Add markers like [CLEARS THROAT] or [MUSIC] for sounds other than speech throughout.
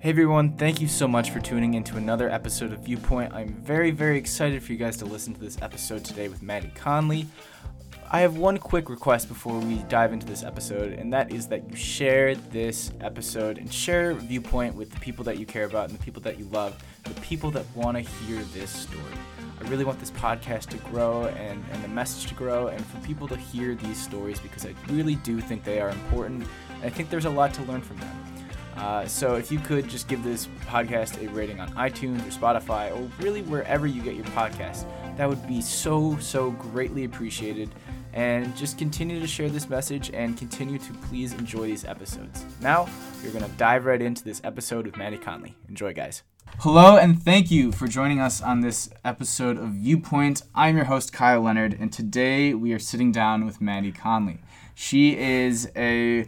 Hey everyone, thank you so much for tuning into another episode of Viewpoint. I'm very, very excited for you guys to listen to this episode today with Maddie Conley. I have one quick request before we dive into this episode, and that is that you share this episode and share Viewpoint with the people that you care about and the people that you love, the people that want to hear this story. I really want this podcast to grow and, and the message to grow and for people to hear these stories because I really do think they are important. And I think there's a lot to learn from them. Uh, so if you could just give this podcast a rating on iTunes or Spotify or really wherever you get your podcast, that would be so, so greatly appreciated. And just continue to share this message and continue to please enjoy these episodes. Now, we're going to dive right into this episode with Maddie Conley. Enjoy, guys. Hello, and thank you for joining us on this episode of Viewpoint. I'm your host, Kyle Leonard, and today we are sitting down with Maddie Conley. She is a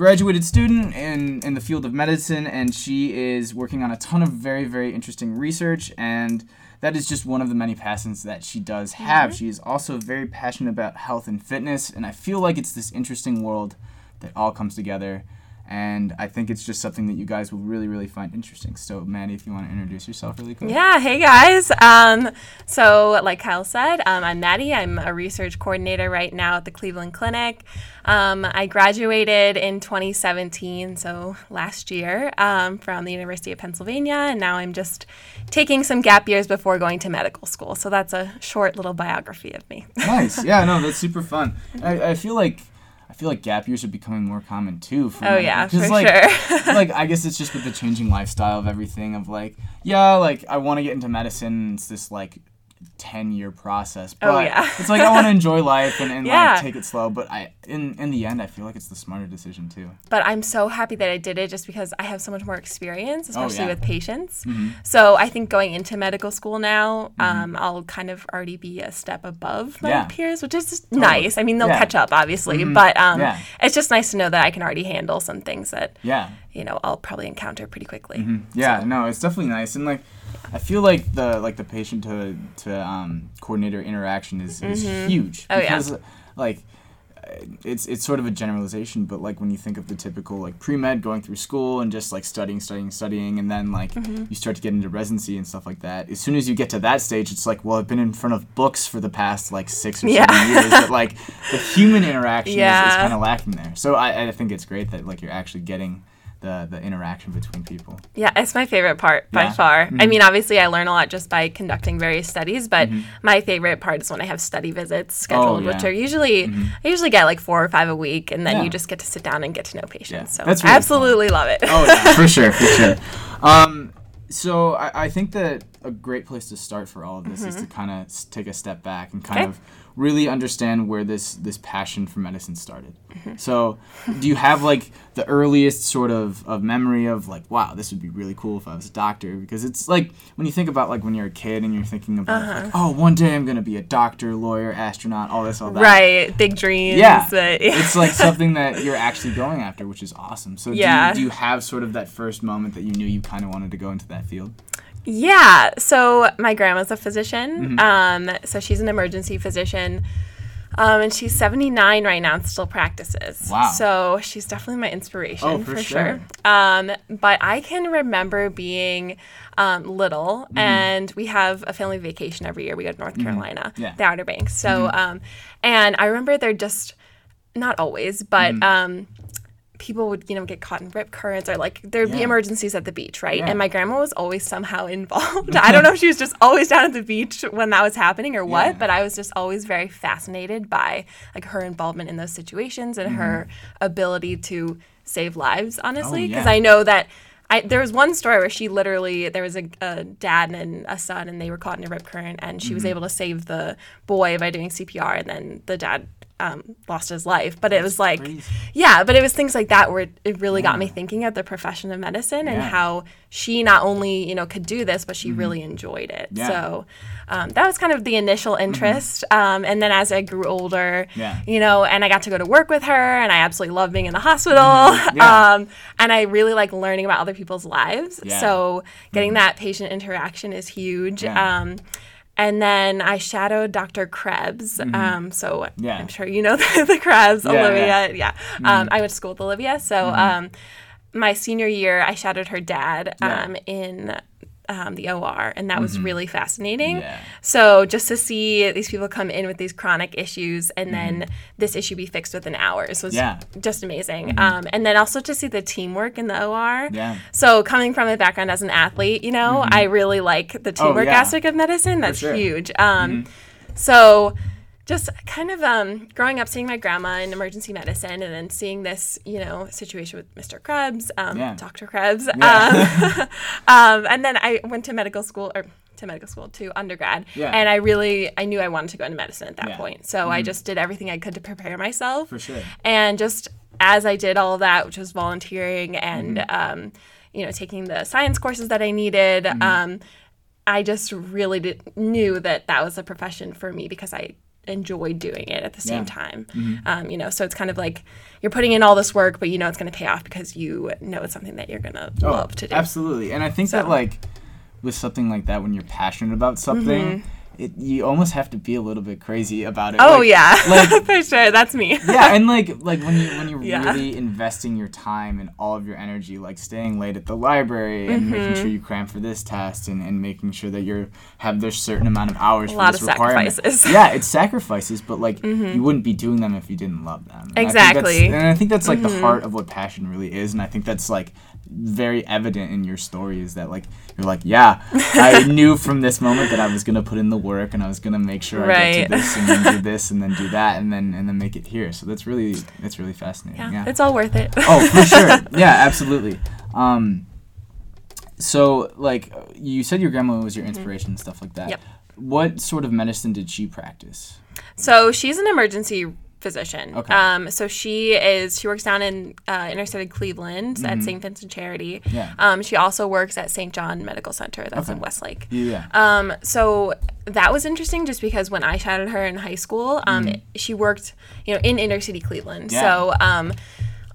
graduated student in, in the field of medicine, and she is working on a ton of very, very interesting research. And that is just one of the many passions that she does have. Mm-hmm. She is also very passionate about health and fitness, and I feel like it's this interesting world that all comes together and I think it's just something that you guys will really, really find interesting. So, Maddie, if you want to introduce yourself really quick. Yeah, hey guys. Um, so, like Kyle said, um, I'm Maddie. I'm a research coordinator right now at the Cleveland Clinic. Um, I graduated in 2017, so last year, um, from the University of Pennsylvania, and now I'm just taking some gap years before going to medical school. So, that's a short little biography of me. nice. Yeah, no, [LAUGHS] that's super fun. I, I feel like I feel like gap years are becoming more common too. For oh me. yeah, for like, sure. [LAUGHS] like I [LAUGHS] guess it's just with the changing lifestyle of everything. Of like, yeah, like I want to get into medicine. It's this like 10 year process oh, but oh, yeah. it's like i want to enjoy [LAUGHS] life and, and yeah. like take it slow but i in in the end i feel like it's the smarter decision too but i'm so happy that i did it just because i have so much more experience oh, especially oh, yeah. with patients mm-hmm. so i think going into medical school now mm-hmm. um, i'll kind of already be a step above my peers which is totally. nice i mean they'll catch up obviously mm-hmm. but um, it's just nice to know that i can already handle some things that yeah you know i'll probably encounter pretty quickly mm-hmm. yeah so. no it's definitely nice and like I feel like the like the patient to to um, coordinator interaction is, is mm-hmm. huge oh, because yeah. like it's it's sort of a generalization, but like when you think of the typical like pre med going through school and just like studying, studying, studying, and then like mm-hmm. you start to get into residency and stuff like that. As soon as you get to that stage, it's like, well, I've been in front of books for the past like six or yeah. seven years, but like the human [LAUGHS] interaction yeah. is, is kind of lacking there. So I, I think it's great that like you're actually getting the the interaction between people. Yeah, it's my favorite part by yeah. far. Mm-hmm. I mean, obviously, I learn a lot just by conducting various studies, but mm-hmm. my favorite part is when I have study visits scheduled, oh, yeah. which are usually mm-hmm. I usually get like four or five a week, and then yeah. you just get to sit down and get to know patients. So That's really absolutely fun. love it. Oh yeah, for [LAUGHS] sure, for sure. Um, so I, I, think that a great place to start for all of this is to mm-hmm. kind of take a step back and kind okay. of really understand where this this passion for medicine started. Mm-hmm. So, do you have like the earliest sort of of memory of like, wow, this would be really cool if I was a doctor? Because it's like when you think about like when you're a kid and you're thinking about uh-huh. like, oh, one day I'm gonna be a doctor, lawyer, astronaut, all this, all that. Right, big dreams. Yeah, but, yeah. it's like something that you're actually going after, which is awesome. So, yeah. do, you, do you have sort of that first moment that you knew you kind of wanted to go into that field? Yeah. So my grandma's a physician. Mm-hmm. Um, so she's an emergency physician. Um, and she's 79 right now and still practices. Wow. So she's definitely my inspiration oh, for, for sure. sure. Um, but I can remember being um, little mm-hmm. and we have a family vacation every year. We go to North mm-hmm. Carolina, yeah. the Outer Banks. So, mm-hmm. um, and I remember they're just, not always, but mm-hmm. um, people would you know get caught in rip currents or like there'd yeah. be emergencies at the beach right yeah. and my grandma was always somehow [LAUGHS] involved [LAUGHS] i don't know if she was just always down at the beach when that was happening or what yeah. but i was just always very fascinated by like her involvement in those situations and mm-hmm. her ability to save lives honestly because oh, i know that I, there was one story where she literally there was a, a, dad and a son and they were caught in a rip current and she mm-hmm. was able to save the boy by doing CPR and then the dad um, lost his life. But it was like, yeah, but it was things like that where it, really yeah. got me thinking of the profession of medicine and how she not only you know could do this, but she mm-hmm. really enjoyed it. Yeah. So um, that was kind of the initial mm-hmm. interest. Mm-hmm. Um, and then as I grew older, yeah. you know, and I got to go to work with her, and I absolutely love being in the hospital. Mm-hmm. [LAUGHS] um, and I really like learning about other people's lives. So getting mm-hmm. that patient interaction is huge. Um, and then I shadowed Dr. Krebs. Mm-hmm. Um, so yeah. I'm sure you know [LAUGHS] the, the Krebs, yeah, Olivia. Yeah. yeah. Um, mm-hmm. I went to school with Olivia. So mm-hmm. um, my senior year, I shadowed her dad um, in um, the OR, and that was really fascinating. Mm-hmm. Yeah. So just to see these people come in with these chronic issues and then this issue be fixed within hours was Mm-hmm. Yeah. Mm-hmm. just amazing. Um, and then also to see the teamwork in the OR. Yeah. So coming from a background as an athlete, you know, I really like the teamwork Mm-hmm. Oh, yeah. aspect of medicine. That's sure. Mm-hmm. huge. Um, So just kind of um, growing up, seeing my grandma in emergency medicine, and then seeing this, you know, situation with Mr. Krebs, um, Yeah. Dr. Krebs, Yeah. um, [LAUGHS] um, and then I went to medical school or to medical school to undergrad, Yeah. and I really I knew I wanted to go into medicine at that. Mm-hmm. point. So I just did everything I could to prepare myself For sure. and just as I did all of that, which was volunteering and Mm-hmm. um, you know taking the science courses that I needed, Mm-hmm. um, I just really did, knew that that was a profession for me because I enjoyed doing it at the same Yeah. time. Mm-hmm. Um, you know, so it's kind of like you're putting in all this work, but you know it's going to pay off because you know it's something that you're going to Oh, love to do. Absolutely. And I think that like with something like that when you're passionate about something, it, you almost have to be a little bit crazy about it. Mm-hmm. Oh Like- yeah, like- [LAUGHS] for sure. That's me. yeah, and like like when you when you're Yeah. really investing your time and all of your energy, like staying late at the library and making Mm-hmm. sure you cram for this test and, and making sure that you're have this certain amount of hours A for lot this of requirement. sacrifices. Mm-hmm. Yeah, it's sacrifices, but like you wouldn't be doing them if you didn't love them. And I Exactly. Mm-hmm. and I think that's like the heart of what passion really is, and I think that's like very evident in your story is that like you're like yeah i [LAUGHS] knew from this moment that i was gonna put in the work and i was gonna make sure i get to this and then do this and then do [LAUGHS] that and then and then make it here. So that's really that's really fascinating Yeah, yeah, it's all worth it. oh for sure. [LAUGHS] Yeah absolutely. Um so like you said your grandma was your inspiration and stuff like that. Mm-hmm. Yep. what sort of medicine did she practice? So she's an emergency physician. Okay. Um, so she is she works down in uh, inner city Cleveland at St. Vincent Charity. Mm-hmm. Yeah. Um, she also works at St. John Medical Center. That's in Okay. Westlake. yeah Um, so that was interesting just because when I shadowed her in high school, um, she worked, you know, in inner city Cleveland. Mm-hmm. Yeah. So um,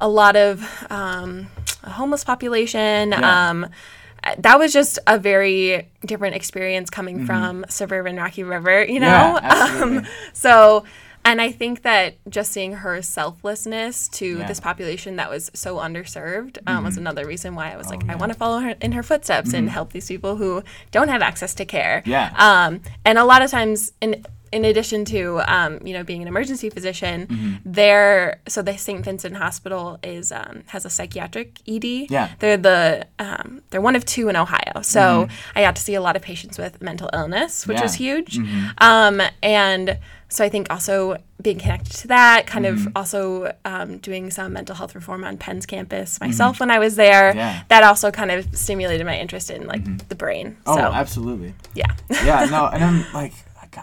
a lot of um, a homeless population. Yeah. Um, that was just a very different experience coming Mm-hmm. from suburban Rocky River, you know? Yeah, [LAUGHS] absolutely. Um, so, and I think that just seeing her selflessness to Yeah. Mm-hmm. this population that was so underserved um, was another reason why I was like, Oh, yeah. I want to follow her in her footsteps and help these people who don't have access to care. Yeah. Um, and a lot of times, in in addition to um, you know being an emergency physician, Mm-hmm. there so the St. Vincent Hospital is um, has a psychiatric ED. Yeah. They're the um, they're one of two in Ohio. So I got to see a lot of patients with mental illness, which Mm-hmm. Yeah. was huge. Um, and so I think also being connected to that, kind Mm-hmm. of also um, doing some mental health reform on Penn's campus myself when I was there. Mm-hmm. Yeah. That also kind of stimulated my interest in like the brain. oh so absolutely yeah. yeah, [LAUGHS] no, and I'm like,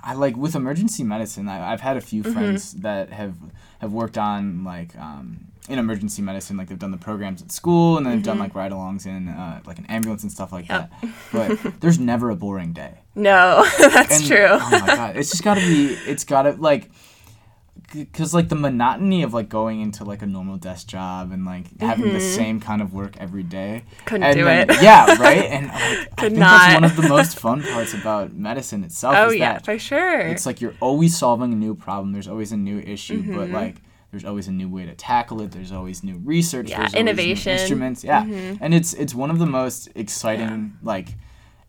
I like with emergency medicine. I, I've had a few Mm-hmm. friends that have have worked on like um, in emergency medicine. Like they've done the programs at school, and then they've done Mm-hmm. like ride-alongs in uh, like an ambulance and stuff like Yep. that. But [LAUGHS] there's never a boring day. No, [LAUGHS] that's And, true. Oh my god, it's just gotta be. It's gotta like. Because like the monotony of like going into like a normal desk job and like having the same kind of work every day. Mm-hmm. Couldn't and do then- it. [LAUGHS] Yeah, right. And like, I think that's one of the most fun parts about medicine itself. oh is yeah, that for sure. it's like you're always solving a new problem. There's always a new issue, but Mm-hmm. like there's always a new way to tackle it. There's always new research. Yeah, there's innovation. Mm-hmm. instruments. Yeah, and it's it's one of the most exciting like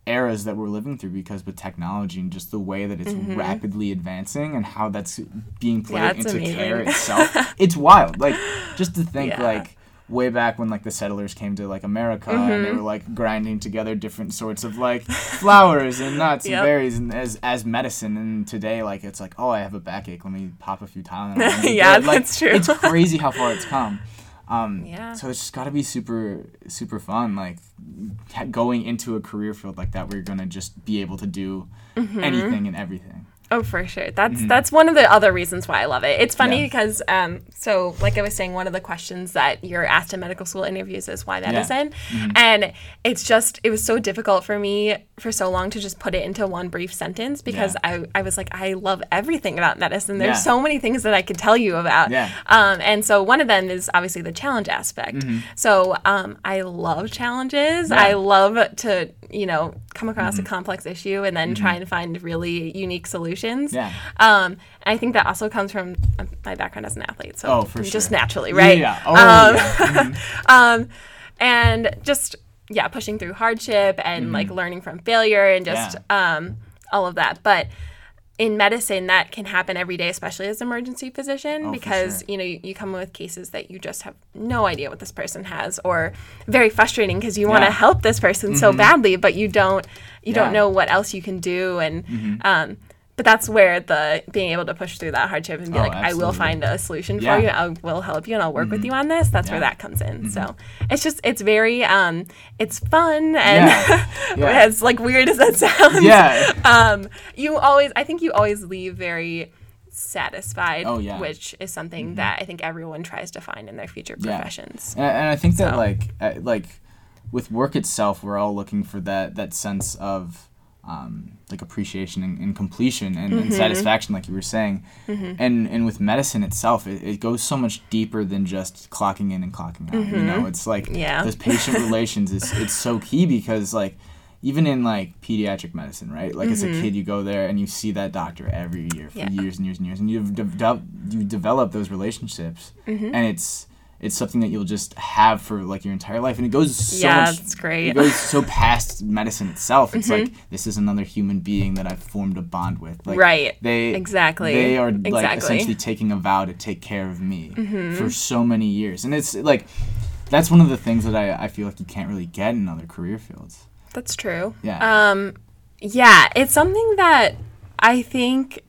eras that we're living through because with technology and just the way that it's rapidly advancing and how that's being Mm-hmm. Yeah, into care itself. [LAUGHS] it's wild. Like just to think Yeah. like way back when like the settlers came to like America and Mm-hmm. they were like grinding together different sorts of like [LAUGHS] flowers and nuts Yep. and berries and as as medicine and today like it's like oh I have a backache let me pop a few Tylenol [LAUGHS] Yeah. Like, that's true. it's [LAUGHS] crazy how far it's come um Yeah. so it's just got to be super super fun like ha- going into a career field like that where you're gonna just be able to do Mm-hmm. anything and everything Oh, for sure. That's that's one of the other reasons why I love it. It's funny Mm-hmm. Yeah. because um, so like I was saying, one of the questions that you're asked in medical school interviews is why medicine, Mm-hmm. and it's just it was so difficult for me for so long to just put it into one brief sentence because I I was like I love everything about medicine. There's Yeah. so many things that I could tell you about. Yeah. Um, and so one of them is obviously the challenge aspect. So um, I love challenges. Mm-hmm. Yeah. I love to you know come across Mm-hmm. a complex issue and then try and find really unique solutions. Yeah. Um, I think that also comes from um, my background as an athlete. So Oh, for just sure. naturally, right? yeah oh Um, yeah [LAUGHS] Mhm. Um, and just yeah, pushing through hardship and like learning from failure and just um, all of that. But in medicine, that can happen every day, especially as an emergency physician, Oh, because sure. you know you, you come with cases that you just have no idea what this person has, or very frustrating because you want to help this person so badly, but you don't you don't know what else you can do, and um, but that's where the being able to push through that hardship and be Oh, like, I will find a solution Yeah. for you. I will help you, and I'll work with you on this. That's where that comes in. So it's just it's very um, it's fun and Yeah. [LAUGHS] Yeah. as like weird as that sounds Yeah. um, you always i think you always leave very satisfied Oh, yeah. which is something that i think everyone tries to find in their future Yeah. professions And, I- and I think that So- like uh, like with work itself, we're all looking for that that sense of um, like appreciation and, and completion and, Mm-hmm. and satisfaction, like you were saying. And and with medicine itself, it, it goes so much deeper than just clocking in and clocking out. You know, it's like Mm-hmm. Yeah. those patient [LAUGHS] relations is it's so key because like even in like pediatric medicine, right? Like as a kid, you go there and you see that doctor every year for Mm-hmm. Yeah. years and years and years, and you've de- you develop those relationships, Mm-hmm. and it's it's something that you'll just have for like your entire life, and it goes so Yeah, much. it's great. It goes so past medicine itself. It's Mm-hmm. like this is another human being that I've formed a bond with. Like, Right. They Exactly. They are like Exactly. Mm-hmm. essentially taking a vow to take care of me for so many years, and it's like that's one of the things that I I feel like you can't really get in other career fields. that's true Yeah. um yeah it's something that i think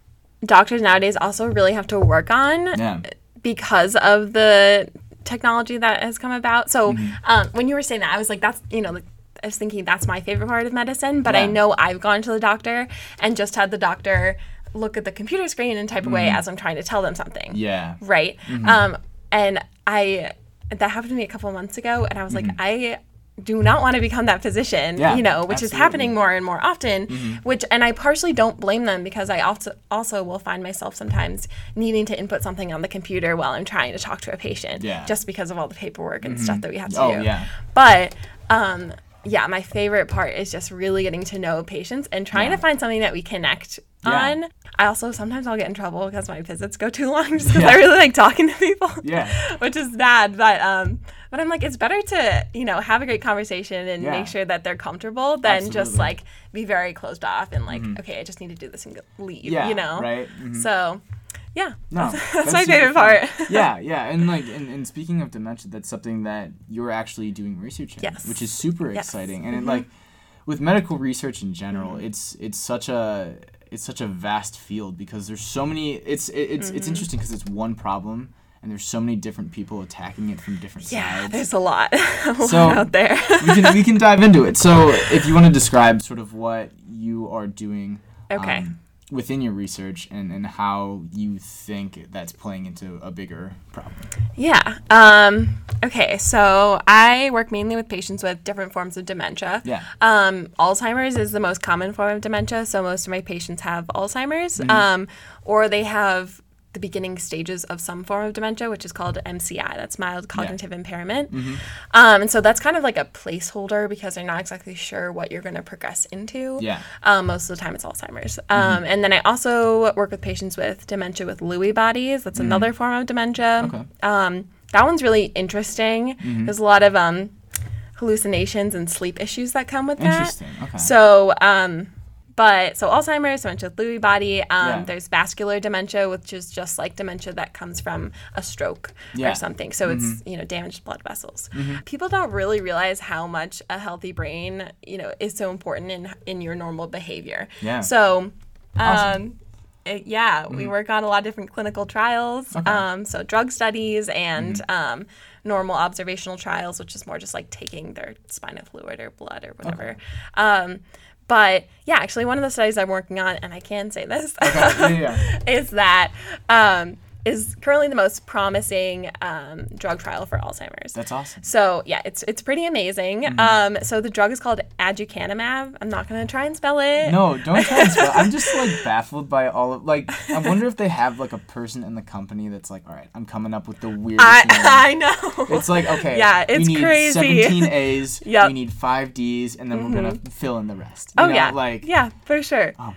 doctors nowadays also really have to work on Yeah. because of the technology that has come about. So Mm-hmm. um, when you were saying that, I was like, that's you know, like, I was thinking that's my favorite part of medicine. But I know I've gone to the doctor and just had the doctor look at the computer screen and type away as I'm trying to tell them something. Mm-hmm. Yeah. Right. Um, and I that happened to me a couple of months ago, and I was like, I do not want to become that physician, Mm-hmm. Yeah, you know, which is happening more and more often. Which, and I partially don't blame them because I also also will find myself sometimes needing to input something on the computer while I'm trying to talk to a patient, Yeah. just because of all the paperwork and stuff that we have to Oh, do. yeah. But um, yeah, my favorite part is just really getting to know patients and trying Yeah. to find something that we connect Yeah. on. I also sometimes I'll get in trouble because my visits go too long [LAUGHS] just because I really like talking to people. Yeah. [LAUGHS] Which is bad, but um, but I'm like it's better to you know have a great conversation and Yeah. make sure that they're comfortable than just like be very closed off and like okay I just need to do this and leave. Yeah. you know. Right. Mhm. So, yeah, No, [LAUGHS] that's, that's my favorite part. yeah, yeah, and like, and, and speaking of dementia, that's something that you're actually doing research in, Yes. which is super Yes. Mm-hmm. exciting. And it, like, with medical research in general, it's it's such a it's such a vast field because there's so many. It's it, it's Mm-hmm. it's interesting because it's one problem, and there's so many different people attacking it from different Yeah, sides. there's a lot, a [LAUGHS] lot So- [LAUGHS] out there. we can we can dive into it. So, if you want to describe sort of what you are doing, Okay. um, within your research and and how you think that's playing into a bigger problem. Yeah. Um, okay. So I work mainly with patients with different forms of dementia. Yeah. Um, Alzheimer's is the most common form of dementia. So most of my patients have Alzheimer's, Mm-hmm. um, or they have the beginning stages of some form of dementia, which is called MCI. That's mild cognitive impairment. Mm-hmm. Um, and so that's kind of like a placeholder because they're not exactly sure what you're going to progress into. Yeah. Um, most of the time, it's Alzheimer's. Um, and then I also work with patients with dementia with Lewy bodies. That's another form of dementia. Okay. Um, that one's really interesting. There's a lot of um, hallucinations and sleep issues that come with that. Interesting. Okay. So, um, but so Alzheimer's, dementia with Lewy body. Um, Yeah. There's vascular dementia, which is just like dementia that comes from a stroke Yeah. Mm-hmm. or something. So it's you know damaged blood vessels. People don't really realize how much a healthy brain you know is so important in in your normal behavior. Yeah. So, Awesome. um, it- yeah, we work on a lot of different clinical trials. Mm-hmm. Okay. Mm-hmm. Um, so drug studies and um, normal observational trials, which is more just like taking their spinal fluid or blood or whatever. Um, but yeah, actually, one of the studies I'm working on, and I can say this, yeah, yeah. [LAUGHS] is that um, is currently the most promising um, drug trial for Alzheimer's. That's awesome. So yeah, it's it's pretty amazing. Mm-hmm. Um, so the drug is called aducanumab. I'm not gonna try and spell it. No, don't try and spell. I'm just like [LAUGHS] baffled by all of like. I wonder if they have like a person in the company that's like, all right, I'm coming up with the weirdest. I, [LAUGHS] I know. It's like okay, Yeah, it's we need crazy. 17 A's. Yep. We need five D's, and then we're gonna fill in the rest. oh know, yeah, like yeah, for sure. oh.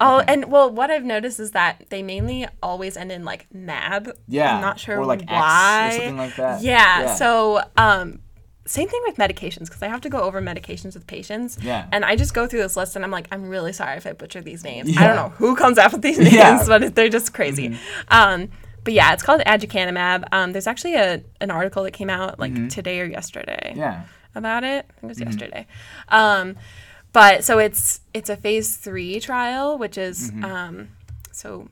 Oh, and well, what I've noticed is that they mainly always end in like mab. yeah, I'm not sure or like why. X or something like that. Yeah, So, um, same thing with medications because I have to go over medications with patients. Yeah. And I just go through this list and I'm like, I'm really sorry if I butcher these names. I don't know who comes up with these [LAUGHS] names, Yeah. Mm-hmm. but they're just crazy. Um, but yeah, it's called aducanumab. Um, there's actually a an article that came out like today or yesterday Mm-hmm. Yeah. about it. I think it was yesterday. Um, but so it's it's a phase three trial, which is Mm-hmm. um, so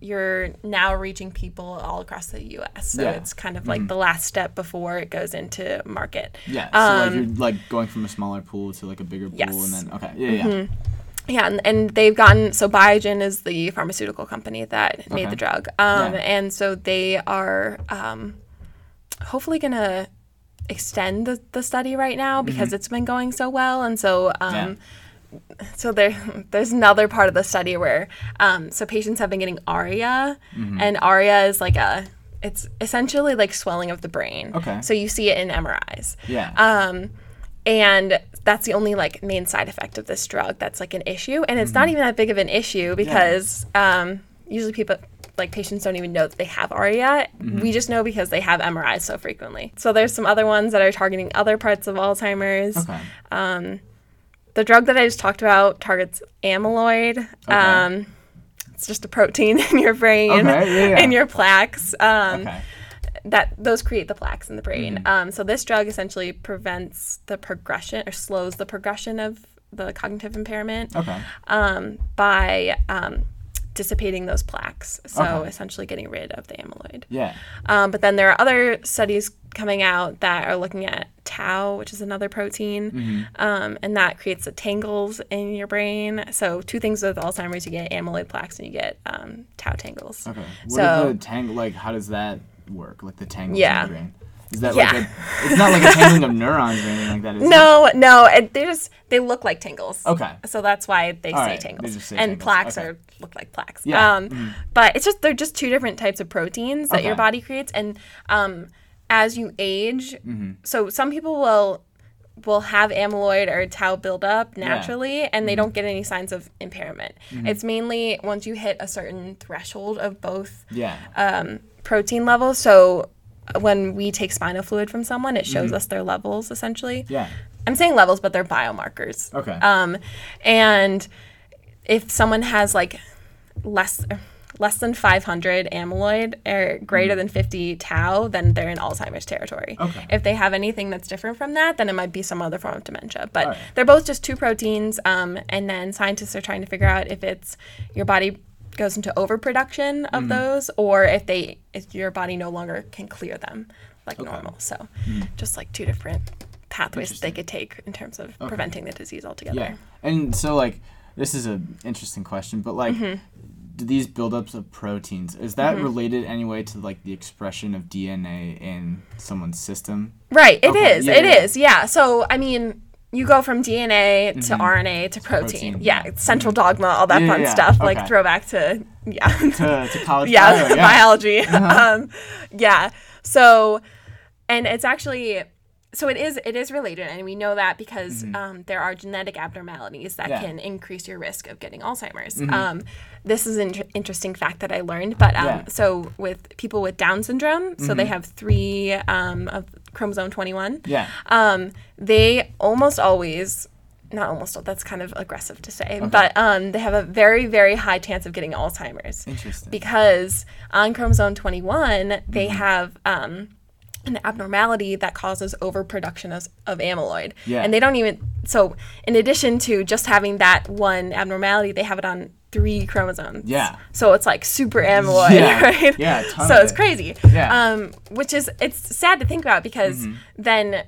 you're now reaching people all across the U.S. So Yeah. Mm-hmm. it's kind of like the last step before it goes into market. Yeah. So like you're like going from a smaller pool to like a bigger pool, Um, Yes. Mm-hmm. and then okay, yeah, yeah. Yeah, and, and they've gotten so Biogen is the pharmaceutical company that made the drug, um, Yeah. and so they are um, hopefully gonna extend the, the study right now because it's been going so well, and so um, Mm-hmm. Yeah. so there [LAUGHS] there's another part of the study where um, so patients have been getting ARIA, Mm-hmm. and ARIA is like a it's essentially like swelling of the brain. Okay. So you see it in MRIs. Yeah. Um, and that's the only like main side effect of this drug that's like an issue, and it's not even that big of an issue because um, usually people like patients don't even know that they have ARIA. We just know because they have MRIs so frequently. So there's some other ones that are targeting other parts of Alzheimer's. okay. Um, The drug that I just talked about targets amyloid. Okay. Um, it's just a protein [LAUGHS] in your brain, Okay, yeah, yeah. in your plaques. Um, okay. that those create the plaques in the brain. Mm-hmm. Um, so this drug essentially prevents the progression or slows the progression of the cognitive impairment Okay. um, by um, dissipating those plaques. So Okay. essentially getting rid of the amyloid. Yeah. Um, but then there are other studies coming out that are looking at tau, which is another protein, Mm-hmm. um, and that creates the tangles in your brain. So two things with Alzheimer's: you get amyloid plaques and you get um, tau tangles. Okay. What So- are the tangle? Like, how does that work? Like the tangles Yeah. in the brain. Is that like Yeah. a? It's not like a [LAUGHS] tangling of neurons or anything like that. Is it? No, no, it, they just they look like tangles. Okay. So that's why they All say right, they tangles. just say and plaques okay. are look like plaques. Yeah, Mm-hmm. Um, But it's just they're just two different types of proteins that your body creates, and um, as you age, Mm-hmm. so some people will will have amyloid or tau build up naturally and they Mm-hmm. don't get any signs of impairment. It's mainly once you hit a certain threshold of both Yeah. um, protein levels. So when we take spinal fluid from someone, it shows Mm-hmm. us their levels essentially. yeah. I'm saying levels, but they're biomarkers. Okay. Um, and if someone has like less less than 500 amyloid or greater than 50 tau, then they're in Alzheimer's territory. Mm. Okay. If they have anything that's different from that, then it might be some other form of dementia. But Alright. they're both just two proteins, um, and then scientists are trying to figure out if it's your body goes into overproduction of Mm. those, or if they if your body no longer can clear them like normal. So just like two different pathways that they could take in terms of preventing the disease altogether. Yeah. And so like this is an interesting question, but like Mm-hmm. do these buildups of proteins is that related anyway to like the expression of DNA in someone's system? Right, it is. Okay, It yeah, is. yeah. yeah. So, I mean, you go from DNA to RNA to protein. protein, Yeah, central dogma, all that Yeah, fun yeah, stuff. okay. Like throwback to yeah, To, to college yeah, [LAUGHS] bio, yeah. [LAUGHS] biology. [LAUGHS] um, yeah. So, and it's actually so it is it is related, and we know that because um, there are genetic abnormalities that Mm-hmm. Mm-hmm. can increase your risk of getting Alzheimer's. Um, this is an inter- interesting fact that I learned, but um. Mm-hmm. so with people with Down syndrome, so they have three um, of chromosome twenty one Yeah. um, they almost always not almost that's kind of aggressive to say okay. but um, they have a very very high chance of getting alzheimer's Interesting. because on chromosome 21 they Mm-hmm. have um, an abnormality that causes overproduction of, of amyloid Yeah. and they don't even so in addition to just having that one abnormality they have it on three chromosomes Yeah. so it's like super amyloid Yeah. [LAUGHS] right Yeah, ton so it's crazy Yeah. um, which is it's sad to think about because Mm-hmm. then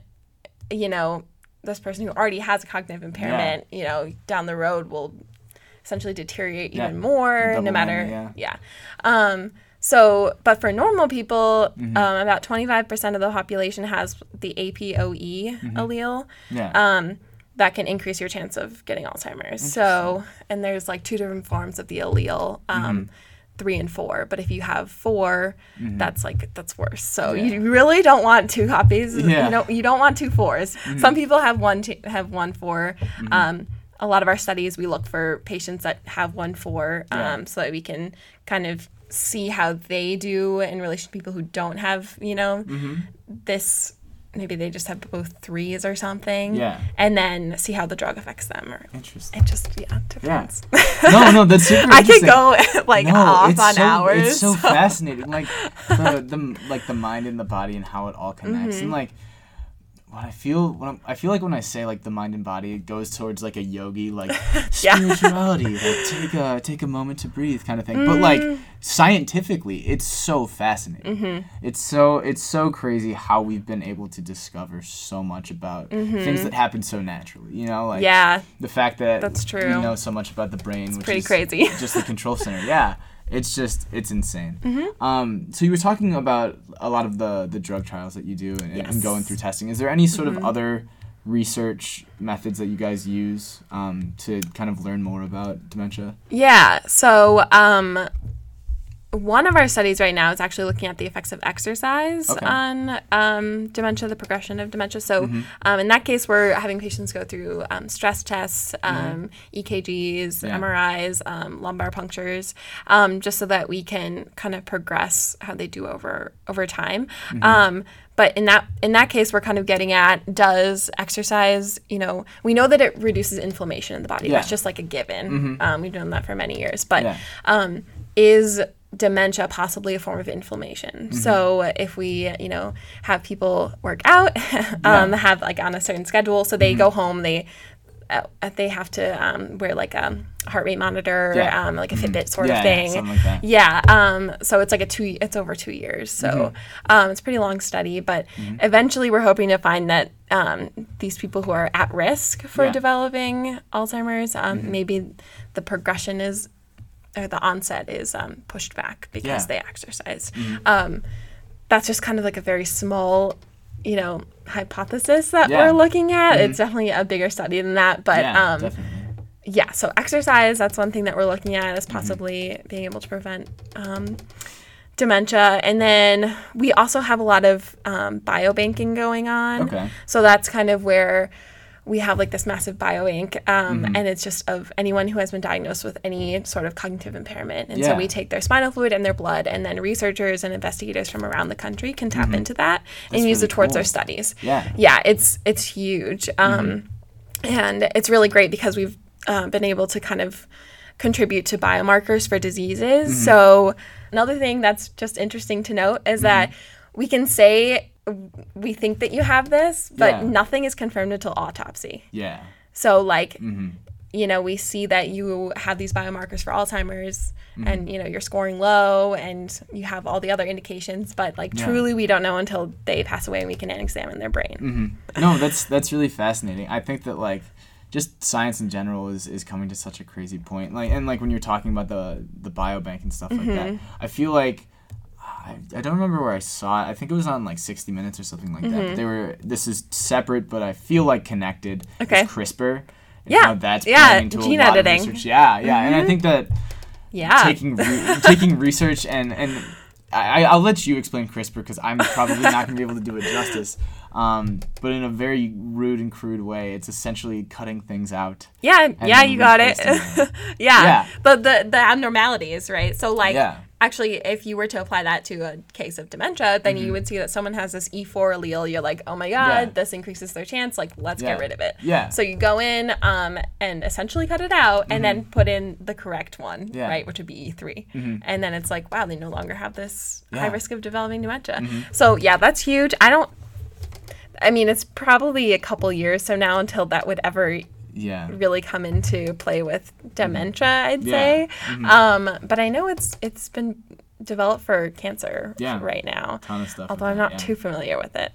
you know this person who already has a cognitive impairment you know down the road will essentially deteriorate Yeah. even more Double no matter whammy, yeah um so but for normal people Mm-hmm. um, about 25% of the population has the apoe allele Yeah. um, that can increase your chance of getting Alzheimer's. So, and there's like two different forms of the allele, um, Mm-hmm. three and four. But if you have 4 that's like that's worse. So Yeah. you really don't want two copies. Yeah. Mm-hmm. You don't you don't want two fours. Some people have one t- have one 4 Um, a lot of our studies we look for patients that have one four, um, Yeah. so that we can kind of see how they do in relation to people who don't have you know Mm-hmm. this maybe they just have both threes or something. Yeah. And then see how the drug affects them. Or Interesting. it just yeah depends. No, no, that's [LAUGHS] super I could go [LAUGHS] like no, off on so, hours. It's so fascinating, like the, the [LAUGHS] like the mind and the body and how it all connects, Mm-hmm. and like when I feel when I'm, I feel like when I say like the mind and body, it goes towards like a yogi like [LAUGHS] spirituality, like take a take a moment to breathe kind of thing. But like Mm. scientifically, it's so fascinating. Mm-hmm. It's so it's so crazy how we've been able to discover so much about things that happen so naturally. You know, like Mm-hmm. yeah. the fact that That's we true. know so much about the brain, which pretty is crazy. just the control center. Yeah, [LAUGHS] it's just it's insane. Mm-hmm. Um, so you were talking about a lot of the the drug trials that you do and, and Yes. Mm-hmm. going through testing. Is there any sort of other research methods that you guys use um, to kind of learn more about dementia? Yeah. So, um, one of our studies right now is actually looking at the effects of exercise Okay. on um, dementia, the progression of dementia. So, Mm-hmm. um, in that case, we're having patients go through um, stress tests, um, EKGs, Mm-hmm. Yeah. MRIs, um, lumbar punctures, um, just so that we can kind of progress how they do over over time. Mm-hmm. Um, but in that in that case, we're kind of getting at does exercise, you know, we know that it reduces inflammation in the body. Yeah. That's just like a given. Um, we've known that for many years. But Yeah. um, is dementia possibly a form of inflammation? Mm-hmm. So if we, you know, have people work out, [LAUGHS] um, have like on a certain schedule, so Mm-hmm. they go home, they uh, they have to um, wear like a heart rate monitor, Yeah. Mm-hmm. um, like a Fitbit sort Yeah, of yeah, thing. something like that. Yeah. Um, so it's like a two. It's over two years. So Mm-hmm. um, it's a pretty long study, but eventually we're hoping to find that um, these people who are at risk for Yeah. Mm-hmm. developing Alzheimer's, um, maybe the progression is or the onset is um, pushed back because Yeah. Mm-hmm. they exercise. Um, that's just kind of like a very small, you know, hypothesis that Yeah. Mm-hmm. we're looking at. It's definitely a bigger study than that, but yeah, um, yeah, so exercise, that's one thing that we're looking at Mm-hmm. is possibly being able to prevent um, dementia. And then we also have a lot of um, biobanking going on. Okay. So that's kind of where we have like this massive biobank, um, Mm-hmm. and it's just of anyone who has been diagnosed with any sort of cognitive impairment. And Yeah. so we take their spinal fluid and their blood, and then researchers and investigators from around the country can tap into that and use Mm-hmm. really it towards cool. their studies. Yeah. Yeah, it's it's huge. Um, and it's really great because we've uh, been able to kind of contribute to biomarkers for diseases. So another thing that's just interesting to note is that we can say we think that you have this, but Yeah. nothing is confirmed until autopsy. Yeah. So like Mm-hmm. you know, we see that you have these biomarkers for Alzheimer's Mm-hmm. and you know, you're scoring low and you have all the other indications, but like Yeah. truly we don't know until they pass away and we can examine their brain. Mm-hmm. No, that's that's really fascinating. I think that like just science in general is, is coming to such a crazy point. Like and like when you're talking about the the biobank and stuff like that, Mm-hmm. I feel like I, I don't remember where I saw it. I think it was on like 60 Minutes or something like that. But they were this is separate, but I feel like connected. It's Mm-hmm. Okay. CRISPR. and Yeah. how that's Yeah, into gene a lot of editing. Mm-hmm. research. Yeah, yeah, and I think that Yeah. taking re- [LAUGHS] taking research and and I, I'll let you explain CRISPR because I'm probably not going to be able to do it justice. Um, but in a very rude and crude way, it's essentially cutting things out. Yeah, yeah, you got it. [LAUGHS] yeah. Yeah. But the the abnormalities, right? So like Yeah. Actually if you were to apply that to a case of dementia, then you would see that someone has this E4 allele, you're like, "Oh my god, Mm-hmm. Yeah. this increases their chance, like let's Yeah. get rid of it." Yeah. So you go in um and essentially cut it out and then put in the correct one, Mm-hmm. Yeah. Mm-hmm. right, which would be E3. And then it's like, wow, they no longer have this high. Mm-hmm. risk of developing dementia. So yeah, that's huge. I don't I mean, it's probably a couple years so now until that would ever Yeah. really come into play with dementia i'd Yeah. say Mm-hmm. um, but i know it's it's been developed for cancer Yeah. right now Ton of stuff. although i'm that, not yeah. too familiar with it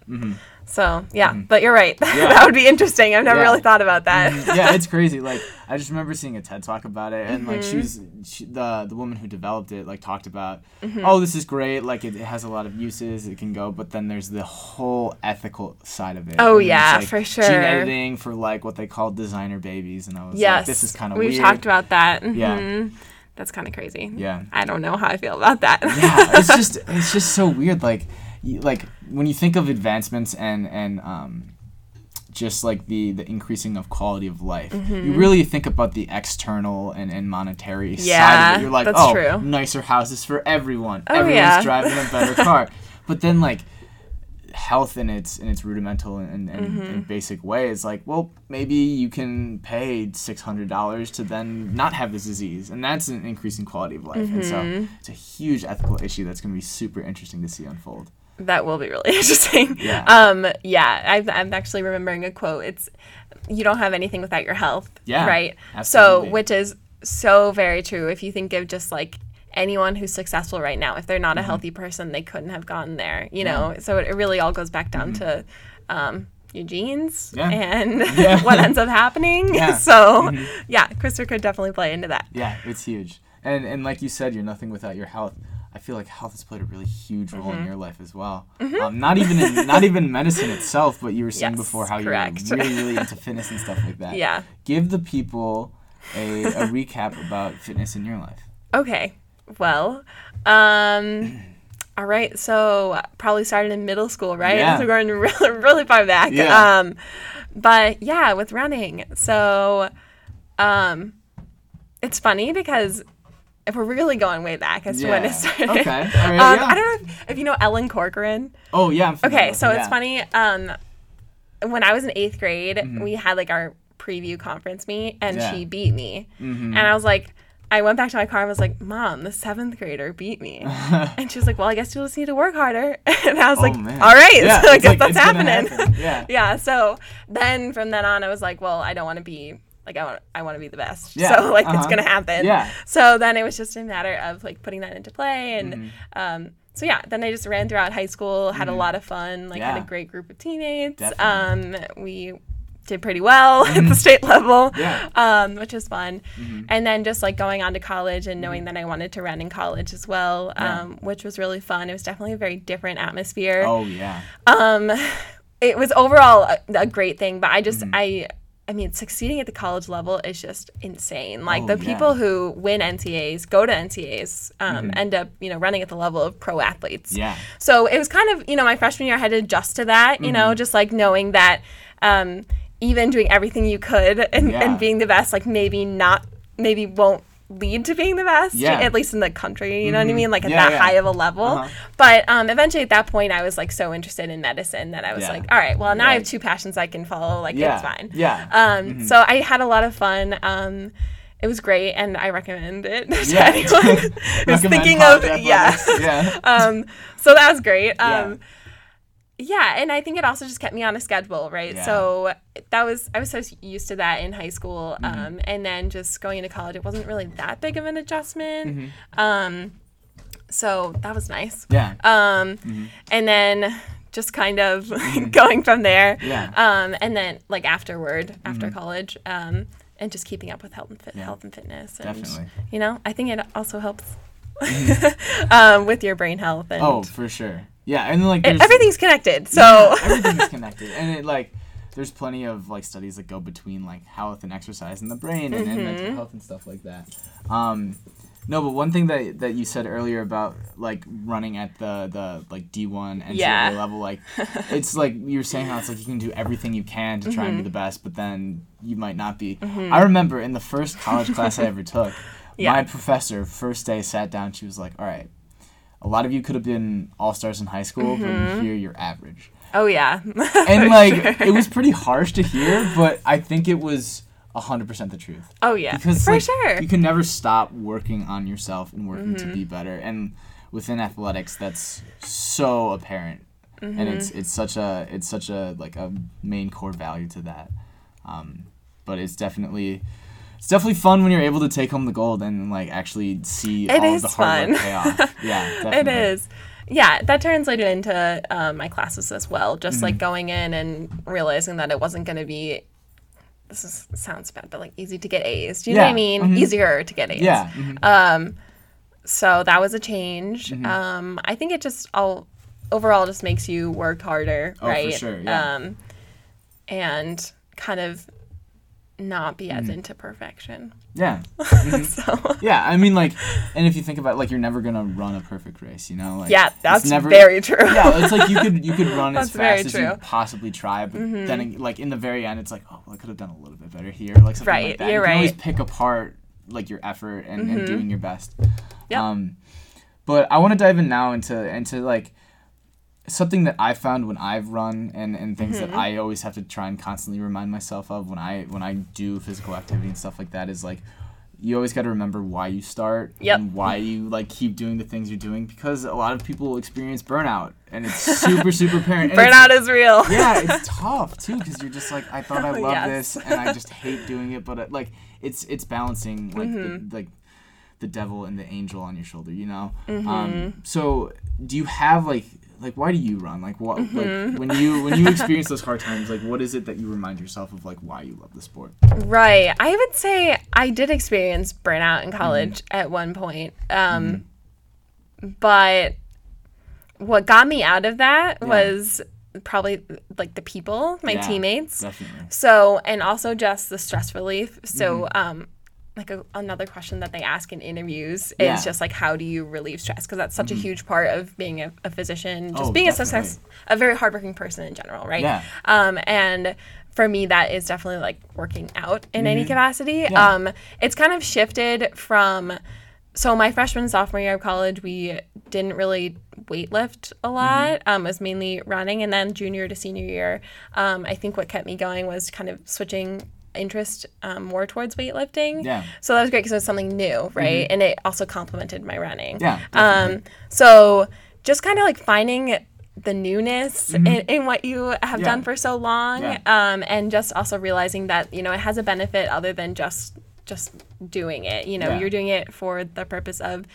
so yeah but you're right [LAUGHS] Yeah. that would be interesting i've never really thought about that yeah, it's [LAUGHS] crazy. Like I just remember seeing a TED talk about it, and like Mm-hmm. she was she, the the woman who developed it like talked about, Mm-hmm. oh, this is great. Like it, it has a lot of uses. It can go, but then there's the whole ethical side of it. Oh, And yeah, like, for sure. Gene editing for like what they call designer babies, and I was yes like, this is kind of weird. we've talked about that Yeah. That's kind of crazy Yeah. i don't know how i feel about that yeah, [LAUGHS] it's just it's just so weird. Like, you, like when you think of advancements and and um, just like the the increasing of quality of life, you really think about the external and, and monetary side Mm-hmm. Yeah, of it. You're like, that's oh, true. nicer houses for everyone. Oh, Everyone's yeah. driving a better [LAUGHS] car. But then like health in its in its rudimental and, and, Mm-hmm. and basic way is like well maybe you can pay six hundred dollars to then not have this disease and that's an increase in quality of life and Mm-hmm. so it's a huge ethical issue that's going to be super interesting to see unfold That will be really [LAUGHS] interesting. Yeah. Um, yeah, I've, I'm actually remembering a quote. It's, you don't have anything without your health. Yeah, Right. absolutely. So, which is so very true. If you think of just like anyone who's successful right now, if they're not Mm-hmm. a healthy person, they couldn't have gotten there, you know? So it, really all goes back down to, um, your genes Mm-hmm. Yeah. and [LAUGHS] Yeah. what ends up happening. [LAUGHS] So, yeah, CRISPR could definitely play into that. yeah it's huge and and like you said you're nothing without your health I feel like health has played a really huge role Mm-hmm. in your life as well. Um, not even in, not [LAUGHS] even medicine itself, but you were saying Yes, before how correct. you're really really into fitness and stuff like that. Yeah. Give the people a, a recap about fitness in your life. Okay. Well, um, [CLEARS THROAT] all right. So probably started in middle school, right? Yeah. So [LAUGHS] we're going really, really far back. Yeah. Um, but yeah, with running. So, um, it's funny because if we're really going way back as to when it started. Okay. Right, [LAUGHS] um, yeah. I don't know if, if you know Ellen Corcoran. Oh yeah. I'm Okay, so it, it's funny. Um, when I was in eighth grade, Mm-hmm. we had like our preview conference meet, and Yeah. she beat me. Mm-hmm. And I was like, I went back to my car and was like, "Mom, the seventh grader beat me." [LAUGHS] and she was like, "Well, I guess you'll just need to work harder." [LAUGHS] and I was like, Oh, man. "All right, Yeah, so I guess like, that's it's happening." happen. [LAUGHS] Yeah. yeah. So then from then on, I was like, "Well, I don't want to be." Like I want, I want to be the best. Yeah, So like it's uh-huh. gonna happen. Yeah. So then it was just a matter of like putting that into play, and Mm-hmm. um, so yeah. Then I just ran throughout high school, had a lot of fun, like had a great group of teammates. Definitely. Um, we did pretty well [LAUGHS] at the state level, Yeah. um, which was fun. And then just like going on to college and knowing that I wanted to run in college as well, Yeah. um, which was really fun. It was definitely a very different atmosphere Oh yeah. um it was overall a, a great thing but i just Mm-hmm. i i mean succeeding at the college level is just insane like Oh, the yeah. people who win NCAAs go to NCAAs um, end up you know running at the level of pro athletes Mm-hmm. Yeah. so it was kind of you know my freshman year i had to adjust to that you Mm-hmm. know just like knowing that um, even doing everything you could and, Yeah. and being the best like maybe not maybe won't lead to being the best Yeah. at least in the country you know what i mean like at Yeah, that yeah. high of a level Uh-huh. but um, eventually at that point i was like so interested in medicine that i was like all right well now i have two passions i can follow like Yeah. it's fine Yeah. um, so i had a lot of fun um, it was great and i recommend it [LAUGHS] to Yeah. anyone [LAUGHS] who's thinking of yeah. Yeah. [LAUGHS] um, so that was great. Um, yeah. and I think it also just kept me on a schedule, right? Yeah. So that was I was so used to that in high school, Mm-hmm. um, and then just going into college, it wasn't really that big of an adjustment. Mm-hmm. Um, so that was nice. Yeah. Um, and then just kind of [LAUGHS] going from there. Mm-hmm. Yeah. Um, and then like afterward, after college, um, and just keeping up with health and fit, health and fitness, and Definitely. you know, I think it also helps [LAUGHS] um, with your brain health and Oh, for sure. Yeah, and then, like it- everything's connected. So [LAUGHS] Yeah, everything's connected, and it like there's plenty of like studies that go between like health and exercise in the brain and, and Mm-hmm. mental health and stuff like that. Um, no, but one thing that that you said earlier about like running at the the like D one NCAA Yeah. level, like [LAUGHS] it's like you were saying how it's like you can do everything you can to try and Mm-hmm. be the best, but then you might not be. I remember in the first college class I ever took, [LAUGHS] Yeah. my professor first day sat down. She was like, "All right, a lot of you could have been all stars in high school, Mm-hmm. but here you're average." oh yeah, [LAUGHS] and like it was pretty harsh to hear, but I think it was hundred percent the truth. oh yeah, Because for like, sure. Mm-hmm. you can never stop working on yourself and working to be better. And within athletics, that's so apparent, and it's Mm-hmm. it's such a it's such a like a main core value to that. Um, but it's definitely. It's definitely fun when you're able to take home the gold and like actually see It all the hard work pay off. [LAUGHS] Yeah, it is. Yeah, that translated into um, my classes as well. Just Mm-hmm. like going in and realizing that it wasn't going to be. This is, sounds bad, but like easy to get A's. Do you know what I Yeah, mean? mhm. Easier to get A's. Yeah. mhm. Um, so that was a change. Mm-hmm. Um, I think it just all overall just makes you work harder, Oh, for right? sure, yeah. Um, and kind of not be Mm-hmm. as into perfection. yeah. [LAUGHS] So Yeah, I mean, like, and if you think about, it, like, you're never gonna run a perfect race, you know? Like, yeah, that's never- very true. [LAUGHS] yeah, it's like you could you could run [LAUGHS] as fast as. Mm-hmm. you possibly try, but then like in the very end, it's like, oh, well, I could have done a little bit better here, like something Right, like that. you're you can always right. pick apart like your effort and, and doing your best. Yep. Um, but I want to dive in now into into like something that I found when I've run and, and things mm-hmm. that I always have to try and constantly remind myself of when I when I do physical activity and stuff like that is like you always got to remember why you start yep. and why you like keep doing the things you're doing because a lot of people experience burnout and it's super [LAUGHS] super apparent. burnout is real. yeah, it's [LAUGHS] tough too because you're just like I thought I loved yes. this and I just hate doing it, but it, like it's it's balancing like mm-hmm. the, like the devil and the angel on your shoulder, you know. Mm-hmm. Um, so do you have like like why do you run like what mm-hmm. like when you when you [LAUGHS] experience those hard times like what is it that you remind yourself of like why you love the sport right i would say i did experience burnout in college mm-hmm. at one point um mm-hmm. but what got me out of that yeah. was probably like the people my yeah, teammates definitely. so and also just the stress relief so mm-hmm. um like a, another question that they ask in interviews is yeah. just like how do you relieve stress because that's such mm-hmm. a huge part of being a, a physician just oh, being definitely. a success a very hardworking person in general right yeah. um and for me that is definitely like working out in mm-hmm. any capacity yeah. um it's kind of shifted from so my freshman sophomore year of college we didn't really weightlift a lot mm-hmm. um, it was mainly running and then junior to senior year um, i think what kept me going was kind of switching interest um, more towards weightlifting. Yeah. So that was great because it was something new, right? Mm-hmm. And it also complemented my running. Yeah. Um, so just kind of like finding the newness mm-hmm. in, in, what you have yeah. done for so long, yeah. um, and just also realizing that you know it has a benefit other than just just doing it. You know, yeah. you're doing it for the purpose of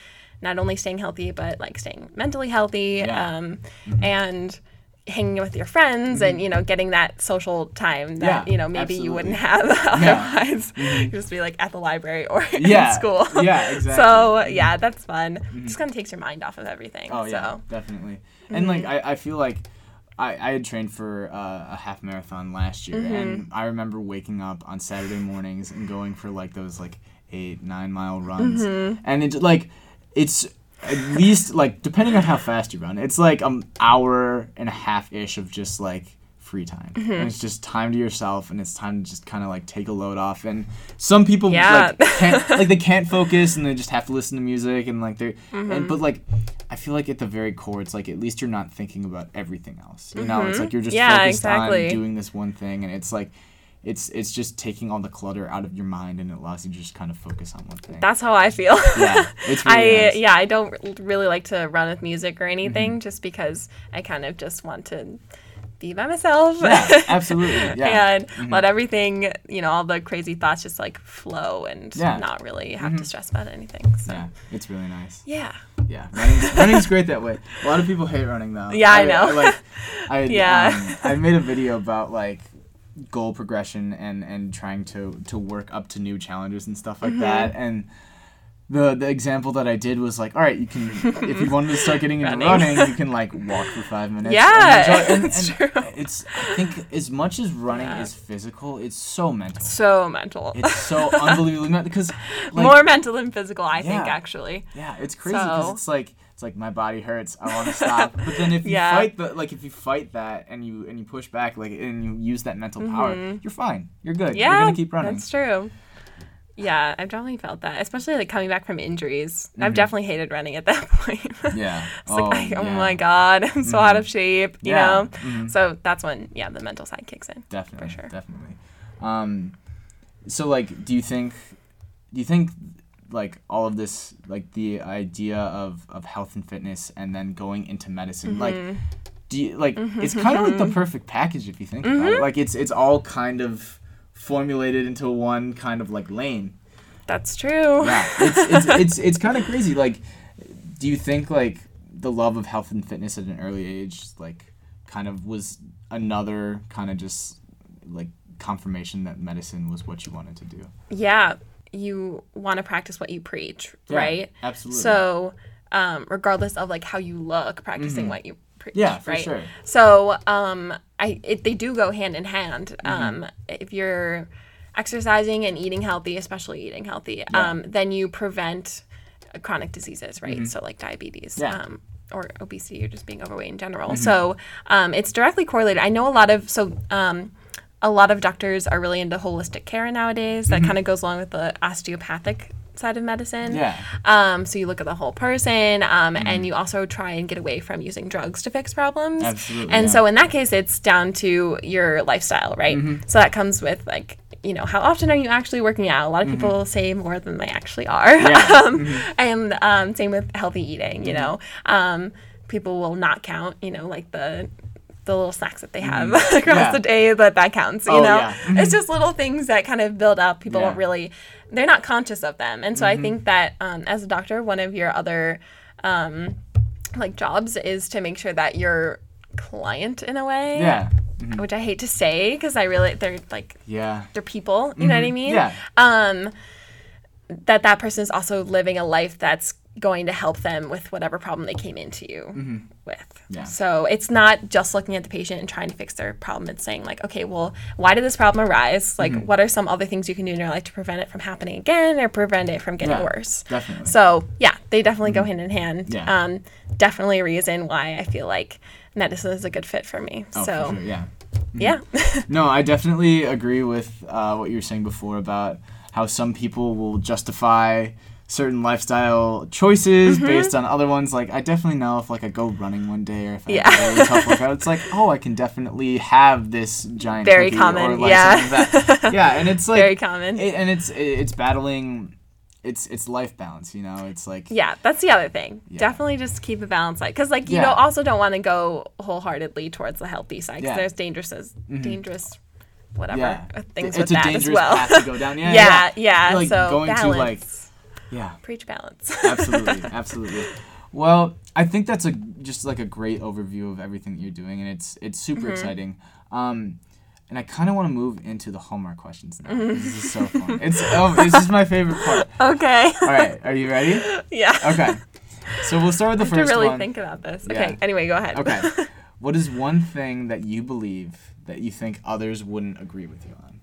not only staying healthy but like staying mentally healthy, um, mm-hmm. and hanging with your friends and mm-hmm. you know getting that social time that yeah, you know maybe absolutely. you wouldn't have [LAUGHS] otherwise yeah. mm-hmm. just be like at the library or [LAUGHS] yeah. in school yeah [LAUGHS] exactly so yeah that's fun mm-hmm. just kind of takes your mind off of everything oh so. yeah definitely and like mm-hmm. I, I feel like I, I had trained for uh, a half marathon last year and mm-hmm. I remember waking up on Saturday mornings and going for like those like eight nine mile runs mm-hmm. and it's like it's at least like depending on how fast you run, it's like an hour and a half ish of just like free time. Mm-hmm. And it's just time to yourself and it's time to just kind of like take a load off. And some people yeah. like can't [LAUGHS] like they can't focus and they just have to listen to music and like they're mm-hmm. and but like I feel like at the very core it's like at least you're not thinking about everything else. You know, it's mm-hmm. like you're just yeah, focused exactly. on doing this one thing and it's like it's it's just taking all the clutter out of your mind and it allows you to just kind of focus on one thing. That's how I feel. yeah, it's [LAUGHS] really I nice. yeah I don't really like to run with music or anything mm-hmm. just because I kind of just want to be by myself. Yeah, [LAUGHS] absolutely. Yeah. and mm-hmm. let everything, you know, all the crazy thoughts just like flow and yeah. not really have mm-hmm. to stress about anything. So. Yeah, it's really nice. Yeah. Yeah, running's, running's great that way. A lot of people hate running though. Yeah, I, I know. I, like, I, [LAUGHS] yeah. Um, I made a video about like goal progression and and trying to to work up to new challenges and stuff like mm-hmm. that and the the example that I did was like, all right, you can if you wanted to start getting into [LAUGHS] running, running you can like walk for five minutes. Yeah, and, [LAUGHS] and, and true. It's I think as much as running yeah. is physical, it's so mental. So mental. It's so [LAUGHS] unbelievably mental because like, more mental than physical. I yeah, think actually. Yeah, it's crazy because so. it's like it's like my body hurts i want to [LAUGHS] stop but then if you yeah. fight the like if you fight that and you and you push back like and you use that mental power mm-hmm. you're fine you're good yeah you're gonna keep running that's true yeah i've definitely felt that especially like coming back from injuries mm-hmm. i've definitely hated running at that [LAUGHS] point [LAUGHS] yeah it's oh, like oh yeah. my god i'm so mm-hmm. out of shape you yeah. know mm-hmm. so that's when yeah the mental side kicks in definitely for sure definitely um so like do you think do you think like all of this like the idea of of health and fitness and then going into medicine mm-hmm. like do you like mm-hmm. it's kind of like the mm-hmm. perfect package if you think mm-hmm. about it mm-hmm. like it's it's all kind of formulated into one kind of like lane that's true yeah it's it's [LAUGHS] it's, it's kind of crazy like do you think like the love of health and fitness at an early age like kind of was another kind of just like confirmation that medicine was what you wanted to do yeah you want to practice what you preach, yeah, right? Absolutely. So, um, regardless of like how you look, practicing mm-hmm. what you preach, yeah, for right? sure. So, um, I it, they do go hand in hand. Mm-hmm. Um, if you're exercising and eating healthy, especially eating healthy, yeah. um, then you prevent chronic diseases, right? Mm-hmm. So like diabetes. Yeah. Um, or obesity or just being overweight in general. Mm-hmm. So um, it's directly correlated. I know a lot of so um, a lot of doctors are really into holistic care nowadays. That mm-hmm. kind of goes along with the osteopathic side of medicine. Yeah. Um, so you look at the whole person, um, and you also try and get away from using drugs to fix problems. Absolutely, And yeah. so in that case, it's down to your lifestyle, right? So that comes with like. You know, how often are you actually working out? A lot of people say more than they actually are. Yeah. [LAUGHS] um, And um, same with healthy eating, you know. Um, people will not count, you know, like the the little snacks that they have [LAUGHS] across Yeah. the day, but that counts, you Oh, know. yeah. It's just little things that kind of build up. People Yeah. don't really, they're not conscious of them. And so I think that um, as a doctor, one of your other um, like jobs is to make sure that your client in a way, Yeah. which I hate to say because I really they're like Yeah. they're people, you know what I mean? Yeah. Um, that that person is also living a life that's going to help them with whatever problem they came into you with. Mm-hmm. Yeah. So it's not just looking at the patient and trying to fix their problem. It's saying like, okay, well, why did this problem arise? Like, Mm-hmm. what are some other things you can do in your life to prevent it from happening again or prevent it from getting Yeah, worse? definitely. Mm-hmm. So yeah, they definitely go hand in hand. Yeah. Um, definitely a reason why I feel like medicine is a good fit for me. Oh, so for sure. Yeah. yeah. [LAUGHS] No, I definitely agree with uh, what you were saying before about how some people will justify certain lifestyle choices Mm-hmm. based on other ones. Like, I definitely know if like I go running one day or if I Yeah. have a really tough workout, it's like, [LAUGHS] oh, I can definitely have this giant Very common, or like yeah. like [LAUGHS] yeah, and it's like Very common. it, and it's it's battling. It's it's life balance, you know. It's like Yeah, that's the other thing. Yeah. Definitely just keep a balance, like because like you Yeah. don't also don't want to go wholeheartedly towards the healthy side because Yeah. Mm-hmm. there's dangerous as dangerous whatever yeah, uh, things it's with that dangerous as well. path to go down. [LAUGHS] Yeah, yeah, yeah. Like so going balance. to like yeah. preach balance. [LAUGHS] absolutely absolutely well i think that's a just like a great overview of everything that you're doing and it's it's super Mm-hmm. exciting um and i kind of want to move into the hallmark questions now Mm-hmm. this is so fun it's oh this is my favorite part [LAUGHS] okay. all right are you ready [LAUGHS] yeah. okay so we'll start with the to first really one think about this. Yeah. Okay. Anyway, go ahead. okay what is one thing that you believe that you think others wouldn't agree with you on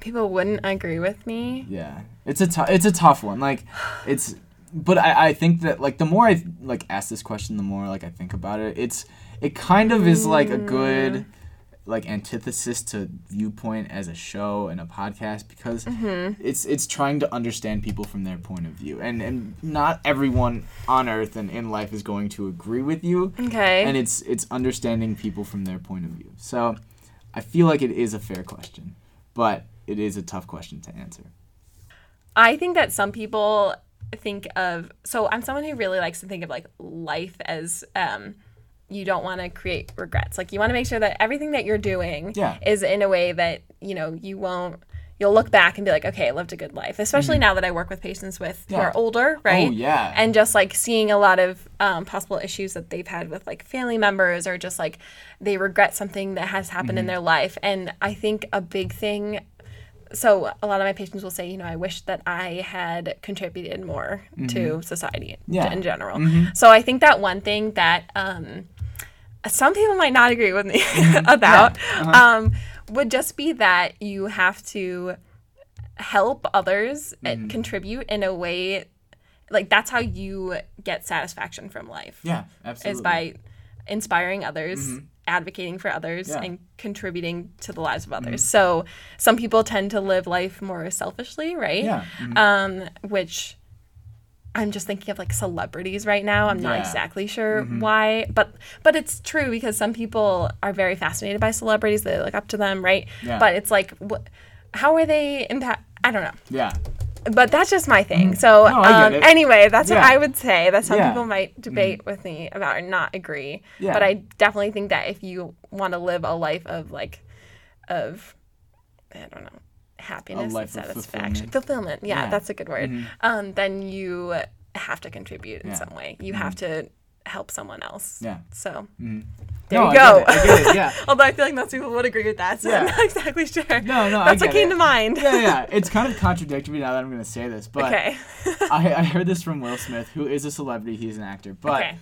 People wouldn't agree with me. Yeah, it's a it's a tough one. Like, it's, but I, I think that like the more I like ask this question, the more like I think about it. It's it kind of is like a good mm. like antithesis to viewpoint as a show and a podcast because mm-hmm. it's it's trying to understand people from their point of view and and not everyone on earth and in life is going to agree with you Okay. and it's it's understanding people from their point of view so i feel like it is a fair question but it is a tough question to answer I think that some people think of so I'm someone who really likes to think of like life as um you don't want to create regrets. Like you want to make sure that everything that you're doing Yeah. is in a way that, you know, you won't you'll look back and be like, okay, I lived a good life. Especially now that I work with patients with who Mm-hmm. Are older, right? Oh, yeah. And just like seeing a lot of um, possible issues that they've had with like family members or just like they regret something that has happened Mm-hmm. in their life. And I think a big thing so a lot of my patients will say, you know, I wish that I had contributed more to society Mm-hmm. Yeah. Mm-hmm. in general. So I think that one thing that um, some people might not agree with me [LAUGHS] about Uh-huh. um, would just be that you have to help others Mm-hmm. and contribute in a way like that's how you get satisfaction from life Yeah, absolutely. is by inspiring others, advocating for others, Yeah. and contributing to the lives of mm-hmm. others. So some people tend to live life more selfishly, right? Yeah. Mm-hmm. Um, which I'm just thinking of like celebrities right now. I'm not Yeah. exactly sure mm-hmm. why, but but it's true because some people are very fascinated by celebrities. They look up to them, right? Yeah. But it's like, wh- how are they impact? I don't know Yeah. But that's just my thing. So Mm. No, um, anyway, that's what I would say that some Yeah. Mm-hmm. people might debate with me about or not agree. Yeah. But I definitely think that if you want to live a life of like, of, I don't know, happiness and satisfaction, fulfillment. fulfillment. Yeah, Yeah. Mm-hmm. that's a good word. Um, then you have to contribute in Yeah. Mm-hmm. some way. You have to help someone else. Yeah. So Mhm. There No, you I go. get it, I get it, yeah. [LAUGHS] Although I feel like most people would agree with that, so I'm not exactly sure. No, no, I That's what came it. to mind. yeah, yeah. It's kind of [LAUGHS] contradictory now that I'm going to say this, but Okay. I, I heard this from Will Smith, who is a celebrity. He's an actor, but Okay.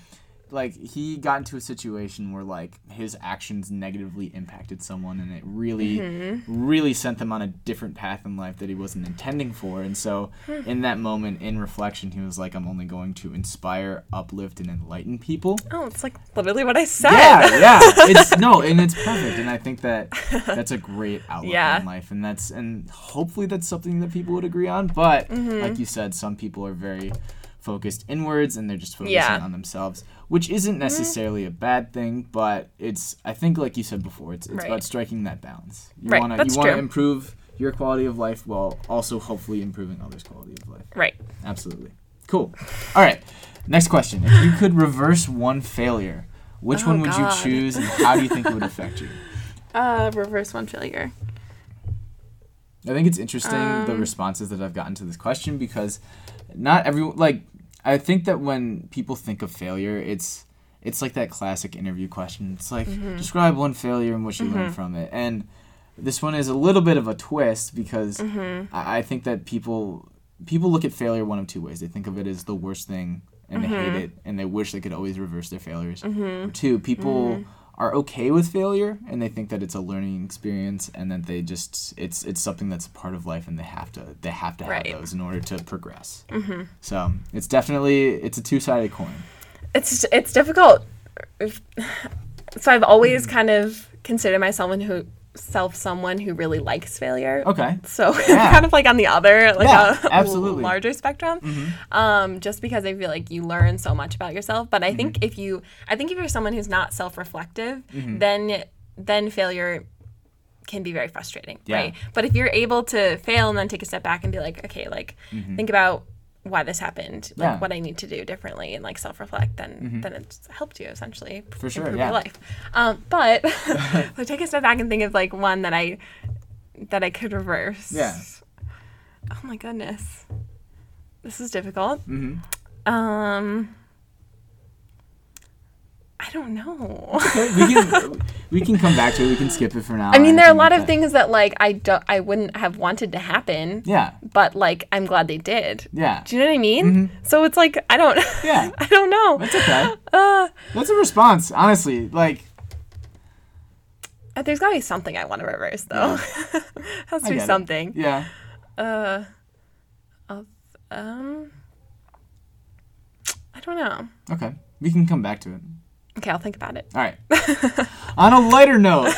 Like he got into a situation where like his actions negatively impacted someone and it really Mm-hmm. really sent them on a different path in life that he wasn't intending for and so Hmm. in that moment in reflection he was like i'm only going to inspire uplift and enlighten people Oh, it's like literally what I said. yeah yeah [LAUGHS] it's no and it's perfect and i think that [LAUGHS] that's a great outlook Yeah. in life and that's and hopefully that's something that people would agree on but Mm-hmm. like you said some people are very focused inwards and they're just focusing Yeah. Mm-hmm. on themselves which isn't necessarily a bad thing but it's i think like you said before it's, it's Right. about striking that balance you Right, want to that's you want to true. improve your quality of life while also hopefully improving others quality of life Right. absolutely cool all right next question if you could reverse one failure which Oh, one would God. you choose and how do you think it would affect you [LAUGHS] Uh, reverse one failure. I think it's interesting the Um, responses that I've gotten to this question because not everyone like I think that when people think of failure, it's it's like that classic interview question. It's like Mm-hmm. describe one failure and what you learned from it. And this one is a little bit of a twist because Mm-hmm. I, I think that people people look at failure one of two ways. They think of it as the worst thing and they Mm-hmm. hate it and they wish they could always reverse their failures. Or two, people are okay with failure and they think that it's a learning experience and that they just it's it's something that's a part of life and they have to they have to have Right. those in order to progress. Mm-hmm. So it's definitely it's a two sided coin. It's it's difficult. [SIGHS] So I've always mm. kind of considered myself someone who self someone who really likes failure. Okay. So [LAUGHS] Yeah. kind of like on the other, like Yeah, a absolutely. Mm-hmm. larger spectrum. Um, just because I feel like you learn so much about yourself. But I Mm-hmm. think if you, I think if you're someone who's not self-reflective, then then failure can be very frustrating, Yeah. right? But if you're able to fail and then take a step back and be like, okay, like think about why this happened, like Mm-hmm. Yeah. Mm-hmm. what I need to do differently, and like self-reflect, then then it's helped you essentially For sure, improve yeah. your life. Um, but [LAUGHS] [LAUGHS] I take a step back and think of like one that I that I could reverse. Yeah. Oh my goodness. This is difficult. Mhm. Um I don't know. Okay, we can we can come back to it. We can skip it for now. I mean, there are a lot like of that. things that like I don't I wouldn't have wanted to happen, Yeah. but like I'm glad they did. Yeah. Do you know what I mean? So it's like I don't Yeah. [LAUGHS] I don't know. That's okay. Uh, That's a response, honestly. Like uh, there's got to be something I want to reverse though. [LAUGHS] Has to be get it. something. Yeah. Uh, um, I don't know. Okay. We can come back to it. Okay, I'll think about it. All right. [LAUGHS] On a lighter note,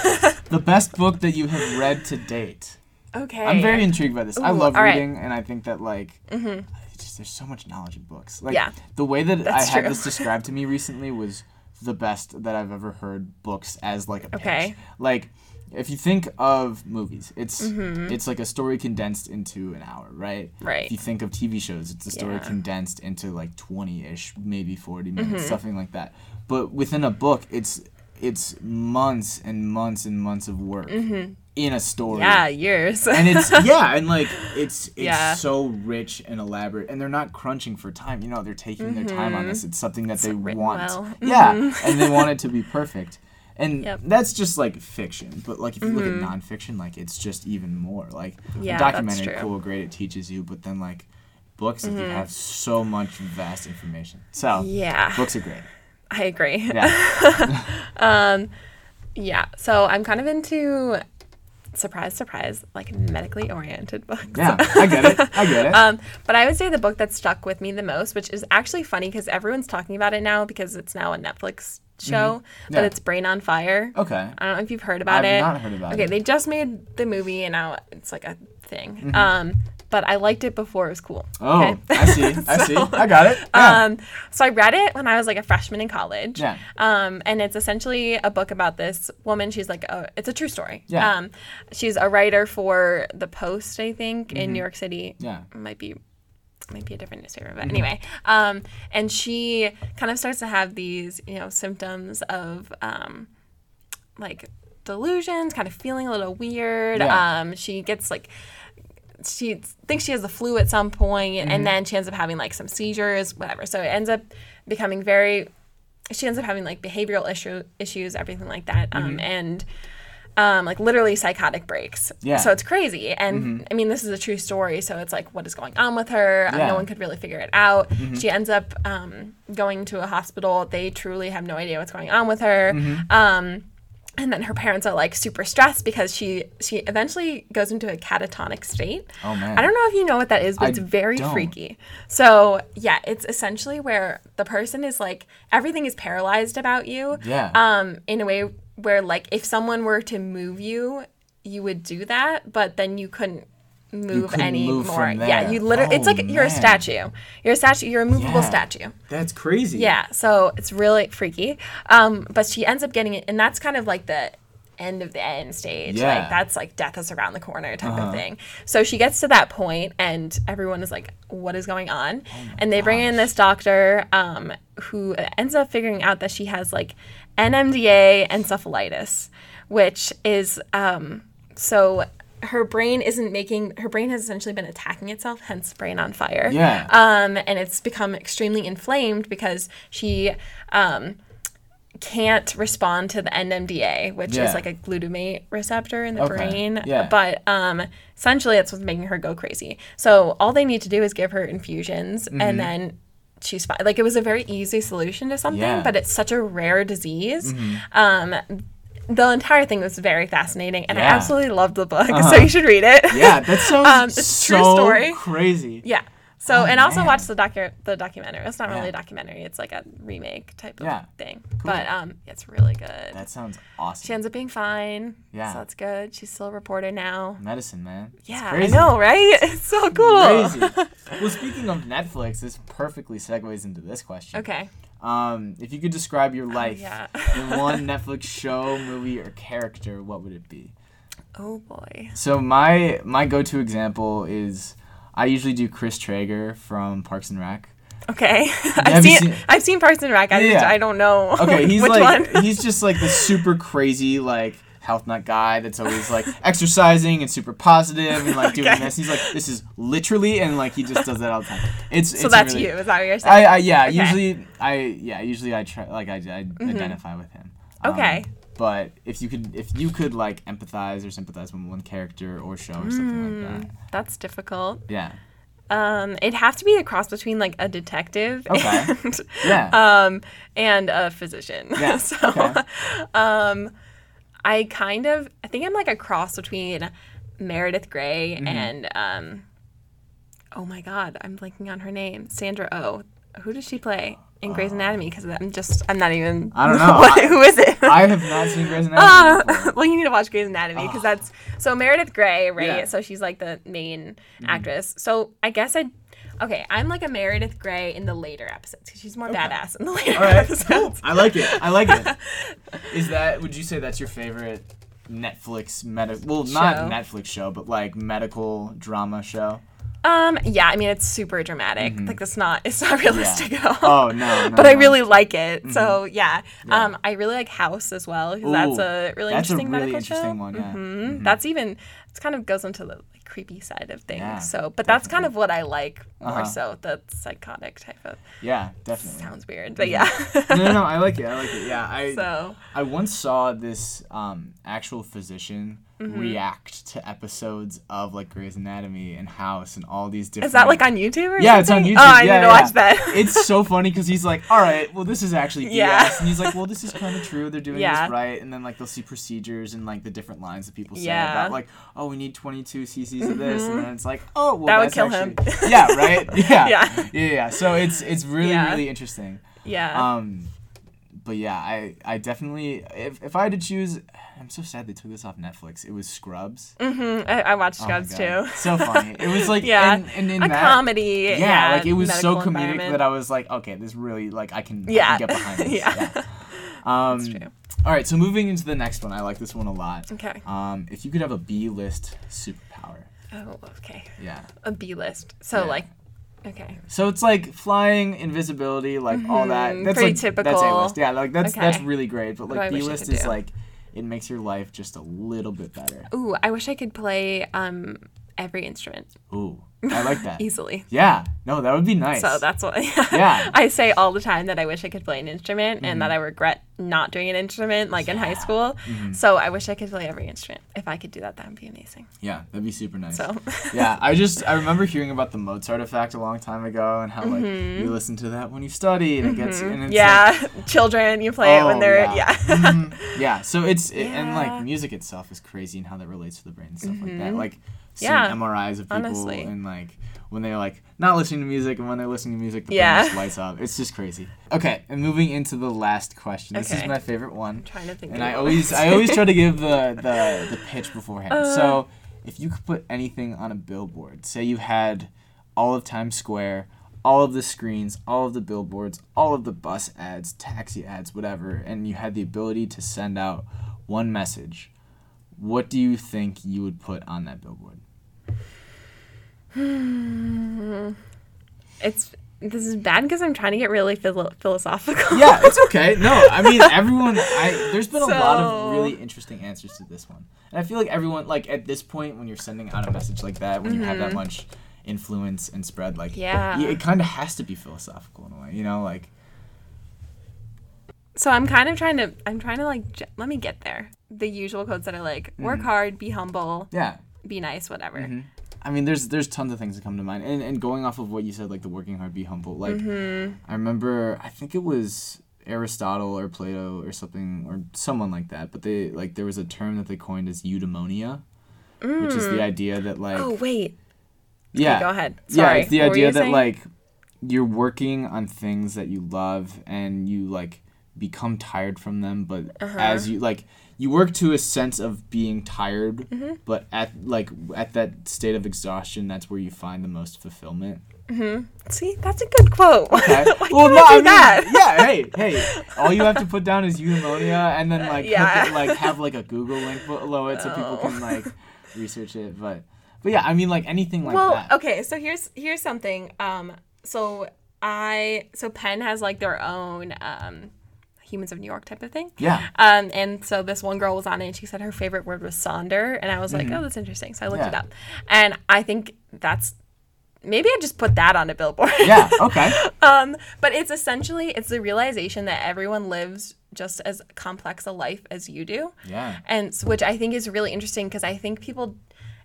the best book that you have read to date. Okay. I'm very intrigued by this. I love all right. Mm-hmm. reading, and I think that like, it's just there's so much knowledge in books. Like Yeah, the way that I had true. this described to me recently was the best that I've ever heard books as like a pitch. Okay. Like if you think of movies, it's Mm-hmm. it's like a story condensed into an hour, right? Right. If you think of TV shows, it's a story Yeah. Mm-hmm. condensed into like 20ish, maybe 40 minutes, something like that. But within a book, it's it's months and months and months of work in a story Mm-hmm. Yeah, years. and it's [LAUGHS] yeah, and like it's it's Yeah. so rich and elaborate, and they're not crunching for time. You know, they're taking their time on this. It's something that they Mm-hmm. want. Yeah, and they want it to be perfect. And [LAUGHS] Yep. Mm-hmm. that's just like fiction, but like if you look at nonfiction, like it's just even more. Like Yeah, a documentary. Mm-hmm. cool, great, it teaches you, but then like books, like, you have so much vast information. So yeah, books are great. I agree. Yeah, [LAUGHS] Yeah, so I'm kind of into surprise, surprise, like medically oriented books. yeah, I get it. I get it. [LAUGHS] Um, but I would say the book that stuck with me the most, which is actually funny because everyone's talking about it now because it's now a Netflix show, but Yeah. it's Brain on Fire. okay. I don't know if you've heard about I've it. not heard about okay, it. they just made the movie and now it's like a thing. Mm-hmm. Um, but I liked it before it was cool. Oh, okay? I see. I [LAUGHS] see. I got it. Yeah. Um, so I read it when I was like a freshman in college. Yeah. Um, and it's essentially a book about this woman. She's like, a, it's a true story. Yeah. Um, she's a writer for the Post, I think, in New York City. Mm-hmm. yeah. Might be, might be a different newspaper, Mm-hmm. but anyway. Um, and she kind of starts to have these, you know, symptoms of, um, like delusions, kind of feeling a little weird. Yeah. Um, she gets like she thinks she has the flu at some point, Mm-hmm. and then she ends up having like some seizures, whatever. So it ends up becoming very. She ends up having like behavioral issue issues, everything like that. Mm-hmm. Um, and um, like literally psychotic breaks. Yeah. So it's crazy. And I mean, this is a true story. So it's like, what is going on with her? Um, Yeah. no one could really figure it out. She ends up um, going to a hospital. They truly have no idea what's going on with her. Um, and then her parents are like super stressed because she she eventually goes into a catatonic state. Oh, man. I don't know if you know what that is, but I it's very don't. freaky. So yeah, it's essentially where the person is like everything is paralyzed about you. Yeah. Um, in a way where like if someone were to move you, you would do that, but then you couldn't move couldn't anymore. move from Yeah, you literally it's Oh, like you're a statue. You're a statue. You're a movable Yeah. statue. That's crazy. Yeah, so it's really freaky. Um, but she ends up getting it, and that's kind of like the end of the end stage. Yeah. Uh-huh. Like that's like death is around the corner type of thing. So she gets to that point, and everyone is like, "What is going on?" Oh and they bring in this doctor um, who ends up figuring out that she has like NMDA encephalitis, which is um, so. Her brain isn't making. Her brain has essentially been attacking itself, hence brain on fire Yeah. um, and it's become extremely inflamed because she um, can't respond to the NMDA, which Yeah. is like a glutamate receptor in the Okay. brain. Yeah. But um, essentially, that's what's making her go crazy. So all they need to do is give her infusions, Mm-hmm. and then she's fine. Like it was a very easy solution to something, Yeah. Mm-hmm. but it's such a rare disease. Um, the entire thing was very fascinating, and I absolutely loved the book. So you should read it. Yeah, that's [LAUGHS] sounds Um, it's so true story. crazy. Yeah. So Oh, and also man. watch the docu the documentary. It's not really a documentary. It's like a remake type of Yeah. thing. But um, it's really good. That sounds awesome. she ends up being fine. Yeah. So that's good. She's still a reporter now. Medicine, man. Yeah, I know, right? [LAUGHS] It's so cool. Crazy. [LAUGHS] well, speaking of Netflix, this perfectly segues into this question. Okay. Um, if you could describe your life yeah. in one [LAUGHS] Netflix show, movie, or character, what would it be? Oh boy. So my my go-to example is I usually do Chris Traeger from Parks and Rec. Okay. [LAUGHS] I've seen, seen- I've seen Parks and Rec. I just Yeah. I don't know. Okay, [LAUGHS] he's like one. he's just like the super crazy like health nut guy that's always like [LAUGHS] exercising and super positive and like doing Okay. this. He's like this is literally and like he just does that all the time. It's so it's that's really- you. Is that what you're saying? I, I yeah Okay. usually I yeah usually I try like I, I identify with him. Um, Okay. But if you could if you could like empathize or sympathize with one character or show or something like that. that's difficult. Yeah. Um, it'd have to be a cross between like a detective Okay. [LAUGHS] and Yeah. um, and a physician. Yeah, [LAUGHS] so, okay. um, I kind of, I think I'm like a cross between Meredith Grey Mm-hmm. and, um, oh my God, I'm blanking on her name, Sandra Oh. Who does she play in Grey's Anatomy? Because I'm just, I'm not even. I don't [LAUGHS] know. what- I- who is it? I have not seen Grey's [LAUGHS] Anatomy before. well, you need to watch Grey's Anatomy because that's so Meredith Grey, right? Yeah. So she's like the main actress. So I guess I, okay, I'm like a Meredith Grey in the later episodes because she's more badass in the later All right, episodes. cool. I like it. I like it. [LAUGHS] Is that? Would you say that's your favorite Netflix medical? Well, not Netflix show, but like medical drama show. Um, yeah, I mean it's super dramatic. Like that's not, it's not [LAUGHS] realistic at all. Mm-hmm. Oh no, [LAUGHS] no But I really like it. So yeah. Um, I really like House as well because that's a really that's a interesting really medical interesting show. one, yeah. Mhm. That's even it kind of goes into the like, creepy side of things. Yeah, so, but that's kind of what I like more Uh-huh. so the psychotic type of. Yeah, definitely. Sounds weird, but yeah. no, no, no, I like it. I like it. Yeah, I [LAUGHS] so I once saw this um, actual physician Mm-hmm. react to episodes of like Grey's Anatomy and House and all these different. is that like on YouTube or Yeah, it's on? YouTube. Oh, I yeah, need to yeah. watch that. [LAUGHS] it's so funny because he's like, "All right, well, this is actually BS," Yeah. and he's like, "Well, this is kind of true. They're doing Yeah. this right." And then like they'll see procedures and like the different lines that people say. Mm-hmm. about like, "Oh, we need 22 cc's of this," and then it's like, "Oh, well, That would kill him. yeah, right. [LAUGHS] [LAUGHS] Yeah. Yeah. yeah, yeah. So it's it's really Yeah. really interesting. yeah. Um, but yeah, I I definitely if if I had to choose, I'm so sad they took this off Netflix. It was Scrubs. Mm-hmm. I, I watched Oh Scrubs God. too. So funny. It was like [LAUGHS] Yeah. and, and in a that, comedy. yeah, like it was so comedic that I was like, okay, this really like I can, I Yeah. can get behind this. [LAUGHS] Yeah. yeah. Um, That's true. All right, so moving into the next one, I like this one a lot. Okay. Um, if you could have a B list superpower, Oh, okay. yeah. A B list. So Yeah. like, okay. So it's like flying, invisibility, like all that. Mhm, That's pretty like, That's. A list. Yeah, like that's that's really great. But What do I like B list is do? like it makes your life just a little bit better. Ooh, I wish I could play um every instrument Ooh, I like that. [LAUGHS] easily. yeah, no, that would be nice. So that's what [LAUGHS] Yeah. I say all the time that I wish I could play an instrument and that I regret not doing an instrument like in high Yeah. school. Mhm. So I wish I could play every instrument. If I could do that, that would be amazing. Yeah, that'd be super nice. So [LAUGHS] yeah, I just I remember hearing about the Mozart effect a long time ago and how like you listen to that when you study and it gets and Mm-hmm. yeah, children, you play it when Oh, they're yeah. yeah. Mhm. yeah. So it's it, and like music itself is crazy and how that relates to the brain and stuff like that. Like Yeah, MRIs of people honestly. and like when they're like not listening to music and when they're listening to music, the Yeah. just lights up. It's just crazy. Okay, and moving into the last question. This is my favorite one. I'm trying to think. And I always I always try to give the [LAUGHS] the, the pitch beforehand. Uh. so if you could put anything on a billboard, say you had all of Times Square, all of the screens, all of the billboards, all of the bus ads, taxi ads, whatever, and you had the ability to send out one message, what do you think you would put on that billboard? [SIGHS] it's this is bad because I'm trying to get really philo- philosophical. Yeah, it's okay. No, I mean [LAUGHS] everyone. I there's been a lot of really interesting answers to this one, and I feel like everyone like at this point when you're sending out a message like that, when you have that much influence and spread, like Mm-hmm. Yeah. y- it kind of has to be philosophical in a way, you know, like So I'm kind of trying to I'm trying to like j- let me get there. The usual quotes that are like work hard, be humble, yeah. be nice, whatever. Mhm. I mean, there's there's tons of things that come to mind, and and going off of what you said, like the working hard, be humble. Like Mm-hmm. I remember, I think it was Aristotle or Plato or something or someone like that, but they like there was a term that they coined as eudaimonia, which is the idea that like Oh wait, yeah go ahead. yeah it's the What idea that saying? like you're working on things that you love and you like become tired from them but Uh-huh. as you like you work to a sense of being tired Mm-hmm. but at like at that state of exhaustion that's where you find the most fulfillment Mm-hmm. see that's a good quote. [LAUGHS] okay well no I mean that? yeah hey hey all you have to put down is eudaimonia and then like Yeah. the, like have like a google link below it so people Oh. can like research it but but yeah i mean like anything like well, that okay, so here's here's something. Um, so I so Penn has like their own um, Humans of New York type of thing. yeah Um, and so this one girl was on it and she said her favorite word was sonder. And I was like, oh, that's interesting. So I looked it Mm-hmm. Up. And I think that's maybe I just put that on a billboard. yeah [LAUGHS] okay um, but it's essentially it's the realization that everyone lives just as complex a life as you do. yeah And s- which I think is really interesting because I think people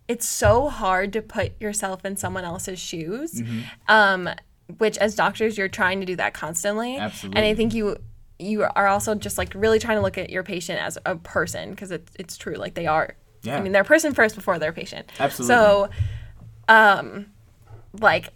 it's so hard to put yourself in someone else's shoes. Mm-hmm. Um, which as doctors you're trying to do that constantly. Absolutely. And I think you you are also just like really trying to look at your patient as a person because it's it's true like they are. Yeah. I mean they're a person first before they're a patient. Absolutely. So um like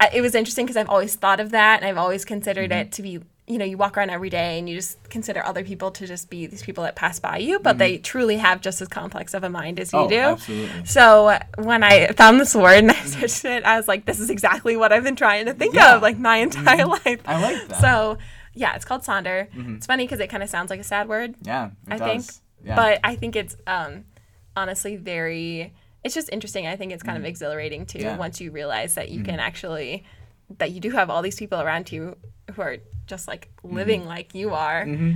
I, it was interesting because I've always thought of that and I've always considered Mm-hmm. it to be you know you walk around every day and you just consider other people to just be these people that pass by you but they truly have just as complex of a mind as you Mm-hmm. Oh, do absolutely. so when i found this word and i searched it i was like this is exactly what i've been trying to think Yeah. of like my entire life I like that. so yeah it's called sonder it's funny because it kind of sounds like a sad word yeah, I does. think. Yeah. but I think it's um, honestly very. It's just interesting. I think it's kind of exhilarating too Mm. Yeah. Mm-hmm. once you realize that you can actually that you do have all these people around you who are just like living like you are. I, Mm-hmm.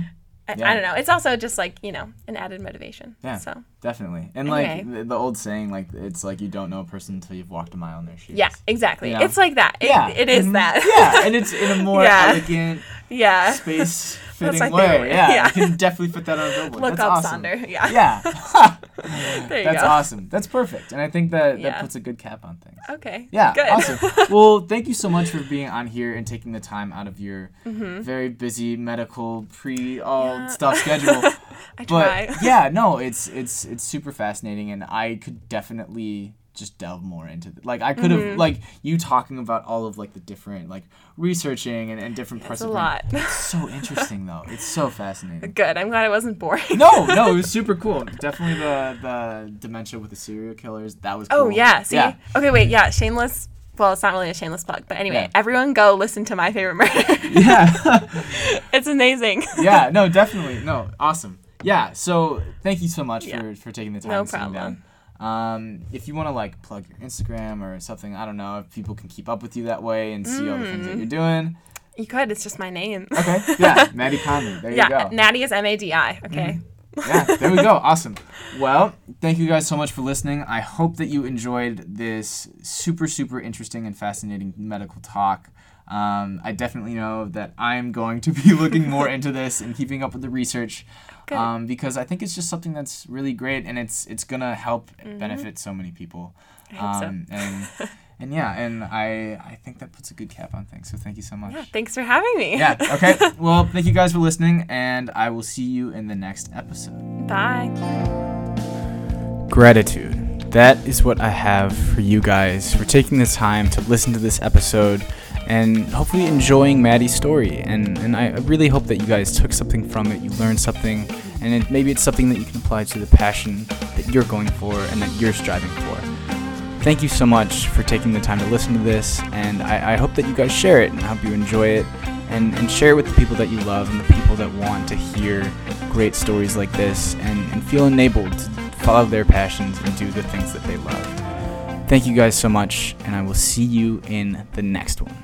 Yeah. I don't know. It's also just like you know an added motivation. Yeah. So definitely. And Anyway. like the, the old saying, like it's like you don't know a person until you've walked a mile in their shoes. yeah, exactly. You know? It's like that. It, Yeah. it is Mhm. that. yeah, [LAUGHS] and it's in a more Yeah. elegant, yeah. space [LAUGHS] fitting way. Yeah, Yeah. you can definitely fit that on a [LAUGHS] billboard. Look That's up awesome. Sonder. Yeah. Yeah. There you That's go. awesome. That's perfect. And I think that that puts a good cap on things. Okay. Yeah, Good. awesome. Well, thank you so much for being on here and taking the time out of your Mm-hmm. very busy medical pre all Yeah. stuff schedule. I but try. yeah, no, it's it's it's super fascinating, and I could definitely just delve more into it. Like I could have Mm-hmm. like you talking about all of like the different like researching and, and different parts It's a of brain. lot. It's [LAUGHS] so interesting though. It's so fascinating. Good. I'm glad I wasn't boring. [LAUGHS] No, no, it was super cool. Definitely the the dementia with the serial killers. That was Oh cool. yeah, see. Yeah. Okay, wait, yeah, shameless. Well, it's not really a shameless plug, but anyway, Yeah. everyone go listen to my favorite murder. [LAUGHS] Yeah. it's amazing. yeah, no, definitely. No, awesome. Yeah, so thank you so much Yeah. for, for taking the time No sitting problem. down. Um, if you want to like plug your Instagram or something, I don't know if people can keep up with you that way and see all the things that Mm. you're doing. You could. It's just my name. Okay, yeah, [LAUGHS] Maddie Conley. There you go. Maddie is M A D I. Okay. yeah, there we go. [LAUGHS] Awesome. Well, thank you guys so much for listening. I hope that you enjoyed this super, super interesting and fascinating medical talk. Um, I definitely know that I'm going to be [LAUGHS] looking more into this and keeping up with the research um, because I think it's just something that's really great and it's it's gonna help mm-hmm. benefit so many people. Um, so. and [LAUGHS] and yeah, and I I think that puts a good cap on things. So thank you so much. Yeah, thanks for having me. yeah. Okay. [LAUGHS] well, thank you guys for listening, and I will see you in the next episode. Bye. Gratitude. That is what I have for you guys for taking the time to listen to this episode and hopefully enjoying Maddie's story. And, and I really hope that you guys took something from it, you learned something, and it, maybe it's something that you can apply to the passion that you're going for and that you're striving for. Thank you so much for taking the time to listen to this, and I, I hope that you guys share it and I hope you enjoy it. And, and share it with the people that you love and the people that want to hear great stories like this and, and feel enabled to follow their passions and do the things that they love. Thank you guys so much, and I will see you in the next one.